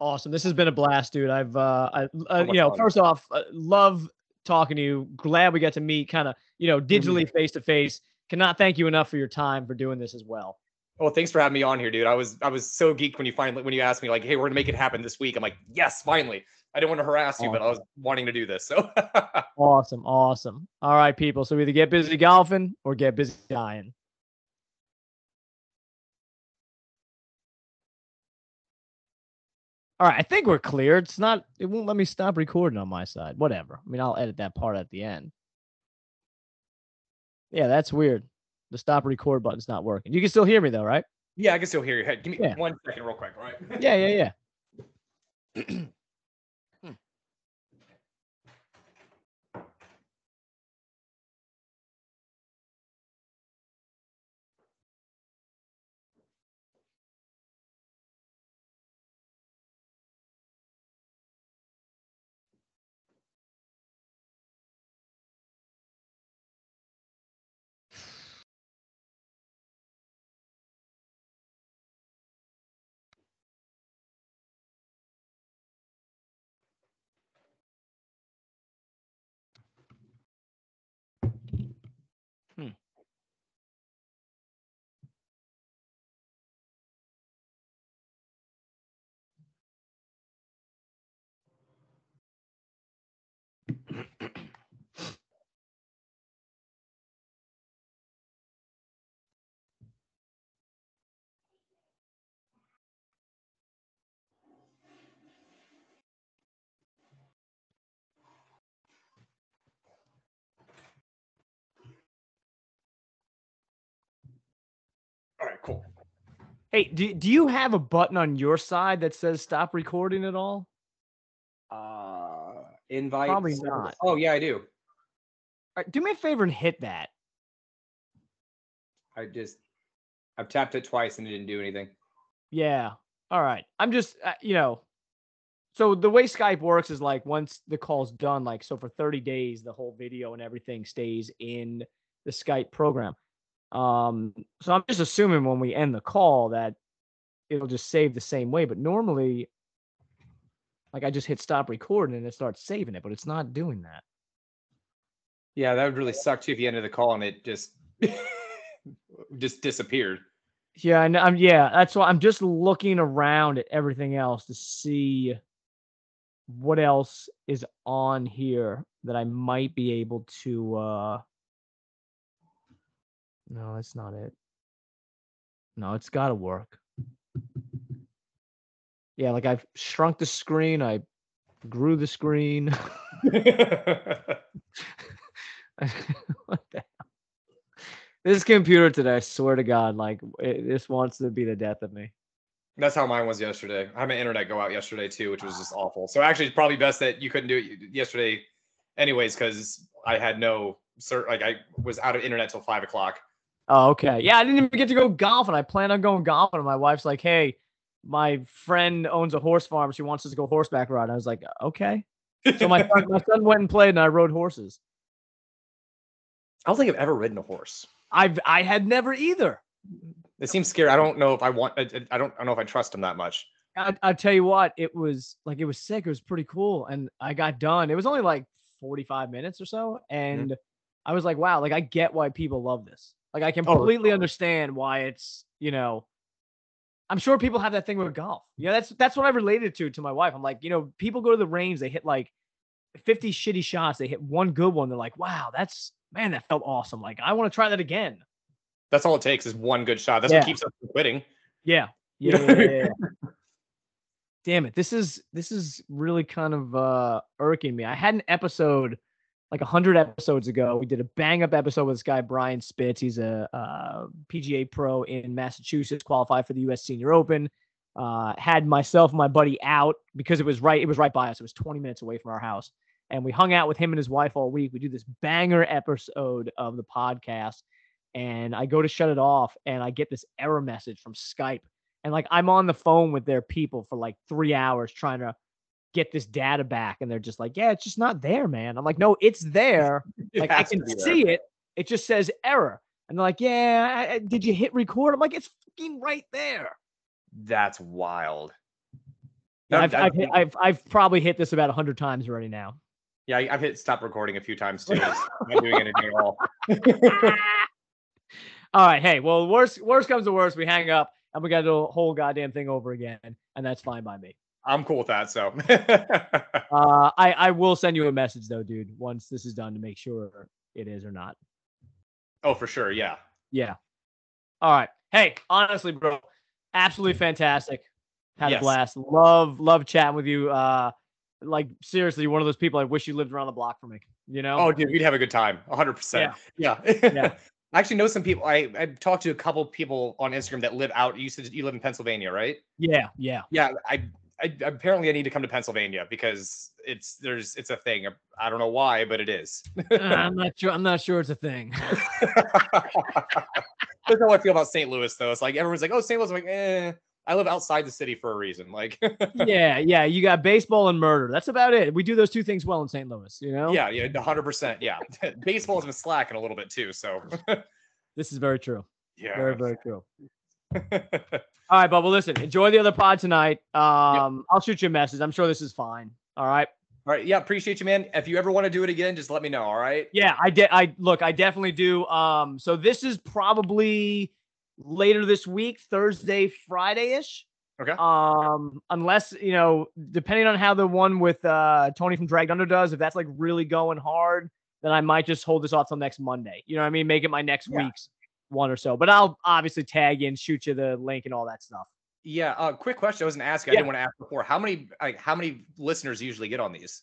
Awesome. This has been a blast, dude. I've, uh, I, uh much you know, fun. first off, uh, love talking to you. Glad we got to meet kind of, you know, digitally face to face. Cannot thank you enough for your time for doing this as well. Well, thanks for having me on here, dude. I was I was so geeked when you finally when you asked me like, "Hey, we're gonna make it happen this week." I'm like, "Yes, finally." I didn't want to harass you, but I was wanting to do this. So Awesome. Awesome. All right, people. So either get busy golfing or get busy dying. All right, I think we're clear. It's not, it won't let me stop recording on my side. Whatever. I mean, I'll edit that part at the end. Yeah, that's weird. The stop record button's not working. You can still hear me though, right? yeah, I can still hear you. Hey, give me Yeah. one second, real quick. All right. Yeah, yeah, yeah. Hey, do, do you have a button on your side that says stop recording at all? Uh, invite. Probably not. Oh yeah, I do. All right, do me a favor and hit that. I just I've tapped it twice and it didn't do anything. Yeah. All right. I'm just, uh, you know, so the way Skype works is like once the call's done, like, so for 30 days, the whole video and everything stays in the Skype program. Um, so I'm just assuming when we end the call that it'll just save the same way. But normally, like, I just hit stop recording and it starts saving it, but it's not doing that. Yeah, that would really suck too if you ended the call and it just just disappeared. Yeah, and I'm yeah, that's why I'm just looking around at everything else to see what else is on here that I might be able to uh No, that's not it. No, it's got to work. Yeah, like I've shrunk the screen, I grew the screen. what the hell? This computer today, I swear to God, like it, this wants to be the death of me. That's how mine was yesterday. I had my internet go out yesterday too, which was just awful. So actually, it's probably best that you couldn't do it yesterday, anyways, because I had no cert. Like I was out of internet till five o'clock. Oh, okay. Yeah, I didn't even get to go golfing. I planned on going golfing, and my wife's like, "Hey, my friend owns a horse farm. She wants us to go horseback ride." I was like, "Okay." So my son, my son went and played, and I rode horses. I don't think I've ever ridden a horse. I've I had never either. It seems scary. I don't know if I want. I, I don't. I don't know if I trust him that much. I, I tell you what, it was like it was sick. It was pretty cool, and I got done. It was only like forty five minutes or so, mm-hmm. and I was like, "Wow!" Like I get why people love this. Like I completely understand why it's you know. I'm sure people have that thing with golf. Yeah, that's that's what I related to to my wife. I'm like, you know, people go to the range, they hit like 50 shitty shots, they hit one good one. They're like, "Wow, that's man, that felt awesome." Like I want to try that again. That's all it takes is one good shot. That's Yeah. what keeps us from quitting. Yeah. You Yeah. know yeah, what I mean? yeah, yeah. Damn it. This is this is really kind of uh irking me. I had an episode like 100 episodes ago. We did a bang up episode with this guy Brian Spitz. He's a uh, PGA pro in Massachusetts, qualified for the US Senior Open. Uh had myself and my buddy out because it was right it was right by us. It was 20 minutes away from our house. And we hung out with him and his wife all week. We do this banger episode of the podcast and I go to shut it off and I get this error message from Skype. And like I'm on the phone with their people for like three hours trying to get this data back. And they're just like, yeah, it's just not there, man. I'm like, no, it's there. It Like I can there. see it. It just says error. And they're like, yeah, I- I- did you hit record? I'm like, it's fucking right there. That's wild. That- I've, I've, hit, I've, I've probably hit this about 100 times already now. yeah, I've hit stop recording a few times too. Not doing anything at all. All right. Hey, well, worst worst comes to worst, we hang up and we got to do the whole goddamn thing over again, and that's fine by me. I'm cool with that. So Uh, I I will send you a message though, dude, once this is done to make sure it is or not. oh, for sure. Yeah. Yeah. All right. Hey, honestly, bro, absolutely fantastic. Had a blast. Love love chatting with you. Uh, like seriously, one of those people I wish you lived around the block from me. You know? Oh, dude, we'd have a good time. 100%. Yeah. Yeah. I actually know some people. I I talked to a couple people on Instagram that live out. You said you live in Pennsylvania, right? yeah, yeah. Yeah. I, I apparently I need to come to Pennsylvania because it's there's it's a thing. I don't know why, but it is. Uh, I'm not sure. I'm not sure it's a thing. That's how I feel about St. Louis, though. It's like everyone's like, "Oh, St. Louis." I'm like, eh. I live outside the city for a reason. Like, yeah, yeah. You got baseball and murder. That's about it. We do those two things well in St. Louis. You know? yeah, yeah, 100. percent Yeah, baseball has been slacking a little bit too. So, This is very true. yeah, Very, very true. All right, Bubba. Listen, enjoy the other pod tonight. Um, I'll shoot you a message. I'm sure this is fine. All right. All right. Yeah. Appreciate you, man. If you ever want to do it again, just let me know. All right. Yeah, I did. I look. I definitely do. Um, so this is probably later this week, Thursday, Friday ish. Okay. Um, unless you know, depending on how the one with uh Tony from Dragged Under does, if that's like really going hard, then I might just hold this off till next Monday. You know what I mean? Make it my next Yeah. week's one or so. But I'll obviously tag in, shoot you the link and all that stuff. Yeah. Uh, quick question. I wasn't asking. Yeah. I didn't want to ask before. How many like how many listeners usually get on these?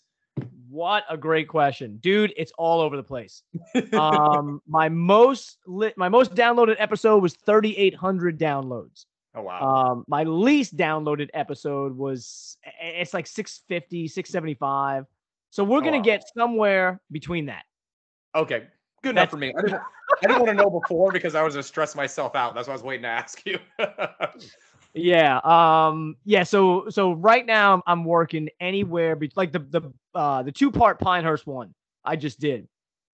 What a great question, dude! It's all over the place. um, my most lit, my most downloaded episode was 3,800 downloads. Oh wow. Um, my least downloaded episode was it's like 650, 675. So we're Oh, gonna wow. get somewhere between that. okay. Good that's- enough for me. I didn't, I didn't want to know before because I was gonna stress myself out. That's why I was waiting to ask you. Yeah. Um. Yeah. So so right now I'm, working anywhere be- like the the uh the two part Pinehurst one I just did.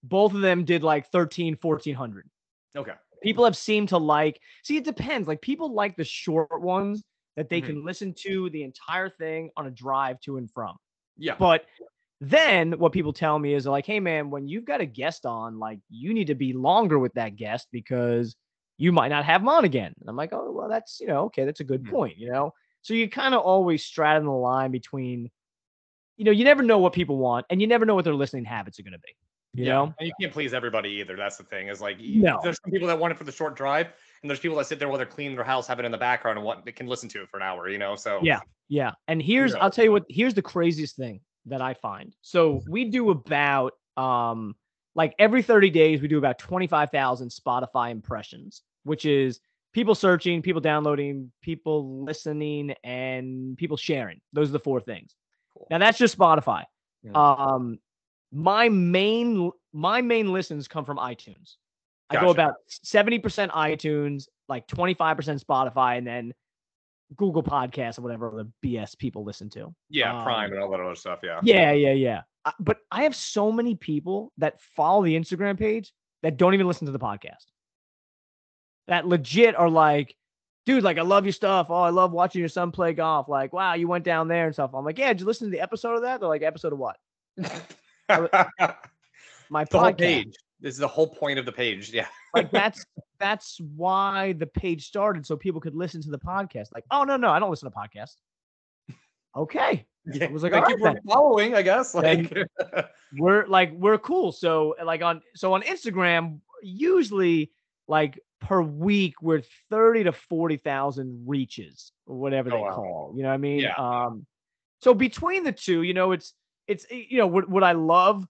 Both of them did like 13, 1400. okay. People have seemed to like. See, it depends. Like people like the short ones that they Mhm. can listen to the entire thing on a drive to and from. Yeah. But then what people tell me is like, hey man, when you've got a guest on, like you need to be longer with that guest because you might not have them on again. And I'm like, oh well, that's you know, okay, that's a good Mhm. point, you know. So you kind of always straddle the line between, you know, you never know what people want, and you never know what their listening habits are going to be. You yeah. know, And you can't please everybody either. That's the thing. Is like No. there's some people that want it for the short drive, and there's people that sit there while they're cleaning their house, have it in the background, and want they can listen to it for an hour. You know. So Yeah. Yeah. And here's Yeah. I'll tell you what here's the craziest thing that I find. So we do about um like every 30 days we do about 25,000 Spotify impressions, which is people searching, people downloading, people listening and people sharing. Those are the four things. Cool. Now that's just Spotify. Yeah. Um my main my main listens come from iTunes. I go about 70% iTunes, like 25% Spotify and then Google Podcasts or whatever the BS people listen to. Yeah. Um, Prime and all that other stuff. Yeah. Yeah, yeah, yeah. Uh, But I have so many people that follow the Instagram page that don't even listen to the podcast. That legit are like, dude, like I love your stuff. Oh, I love watching your son play golf. Like, wow, you went down there and stuff. I'm like, yeah, did you listen to the episode of that? They're like, episode of what? My podcast. page. This is the whole point of the page. Yeah. Like that's that's why the page started so people could listen to the podcast. Like, oh no, no, I don't listen to podcasts. Okay. Yeah. was like, "Alright for following. I guess. Like. we're like we're cool so like on so on instagram usually like per week we're 30 to 40,000 reaches or whatever Oh, they wow. call you know what i mean Yeah. um so between the two you know it's it's you know would, would i love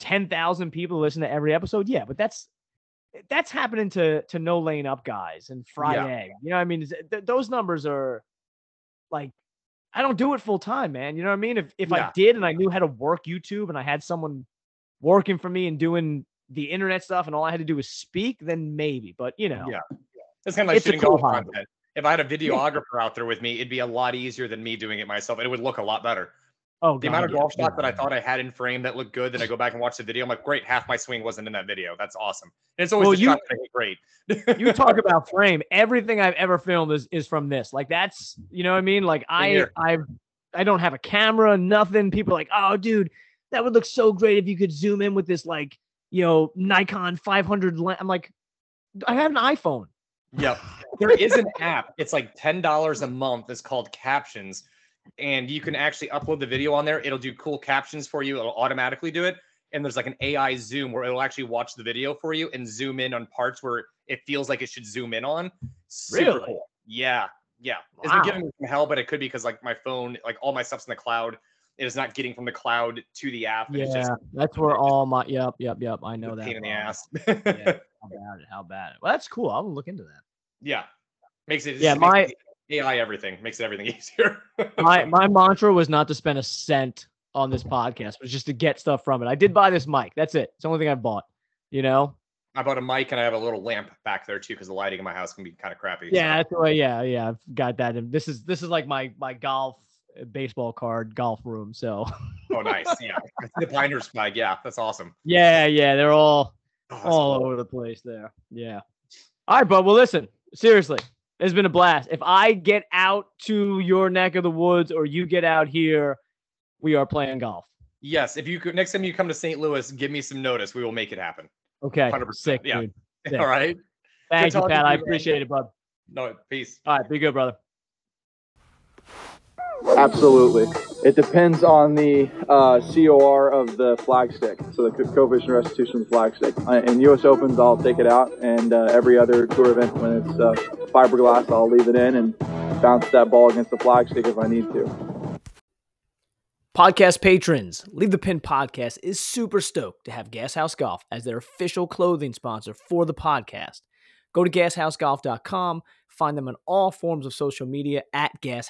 10,000 people to listen to every episode yeah but that's that's happening to to No Laying Up guys and fried Yeah. egg you know what i mean Th- th- those numbers are like I don't do it full time, man. You know what I mean? If if I did and I knew how to work YouTube and I had someone working for me and doing the internet stuff and all I had to do was speak, then maybe. But you know, Yeah. It's kind of like It's shooting cool golf hobby. content. If I had a videographer out there with me, it'd be a lot easier than me doing it myself, and it would look a lot better. Oh, The amount of yeah, golf shots that I thought I had in frame that looked good, then I go back and watch the video. I'm like, great, half my swing wasn't in that video. That's awesome. And it's always Well, you- shot that great. you talk about frame. Everything I've ever filmed is is from this. Like that's you know what I mean. Like I. I I don't have a camera, nothing. People are like, oh, dude, that would look so great if you could zoom in with this like you know Nikon 500 lens. I'm like, I have an iPhone. Yep. There is an app. It's like ten dollars a month. It's called Captions, and you can actually upload the video on there. It'll do cool captions for you. It'll automatically do it. And there's like an AI zoom where it'll actually watch the video for you and zoom in on parts where it feels like it should zoom in on. Super Really? cool. Yeah. Yeah. It's Wow. been giving me some hell, but it could be because like my phone, like all my stuff's in the cloud. It is not getting from the cloud to the app. Yeah, It's just that's where all my yep, yep, yep. I know that. pain in the ass. Yeah. How bad? How bad? Well, that's cool. I'll look into that. yeah. Makes it Yeah, my- it AI everything makes it everything easier. my my mantra was not to spend a cent on this podcast, but just to get stuff from it. I did buy this mic. That's it. It's the only thing I bought. You know? I bought a mic and I have a little lamp back there too because the lighting in my house can be kind of crappy. Yeah, so- that's the way. Yeah, yeah. I've got that. And this is this is like my my golf uh, baseball card golf room. So Oh, nice. Yeah. The Pinehurst flag. Yeah, that's awesome. yeah, yeah. They're all Oh, all cool. over the place there. Yeah. All right, bud. Well, listen. Seriously, it's been a blast. If I get out to your neck of the woods or you get out here, we are playing golf. Yes. If you could, next time you come to St. Louis, give me some notice. We will make it happen. Okay. 100%, Sick, yeah. dude. Yeah. All right. Thank you, Pat. to I appreciate it, bud. No, peace. All right, be good, brother. Absolutely. It depends on the uh, COR of the flagstick, so the co- coefficient restitution of the flag. Uh, in U.S. Opens, I'll take it out, and uh, every other tour event, when it's uh, fiberglass, I'll leave it in and bounce that ball against the flagstick if I need to. Podcast patrons, Leave the Pin Podcast is super stoked to have Gashouse Golf as their official clothing sponsor for the podcast. Go to gashousegolf.com, Find them on all forms of social media at Gas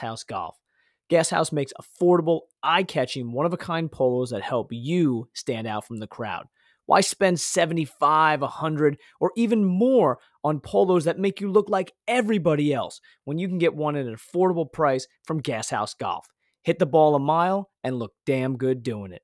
House Golf. Gashouse makes affordable, eye catching, one of a kind polos that help you stand out from the crowd. Why spend 75, 100, or even more on polos that make you look like everybody else when you can get one at an affordable price from Gashouse Golf? Hit the ball a mile and look damn good doing it.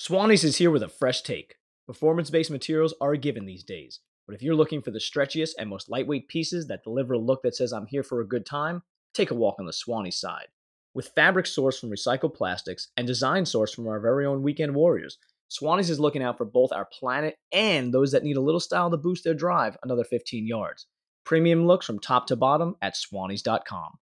Swannies is here with a fresh take. Performance based materials are a given these days, but if you're looking for the stretchiest and most lightweight pieces that deliver a look that says I'm here for a good time, take a walk on the Swanee side. With fabric sourced from recycled plastics and design sourced from our very own weekend warriors, Swannies is looking out for both our planet and those that need a little style to boost their drive another 15 yards. Premium looks from top to bottom at swannies.com.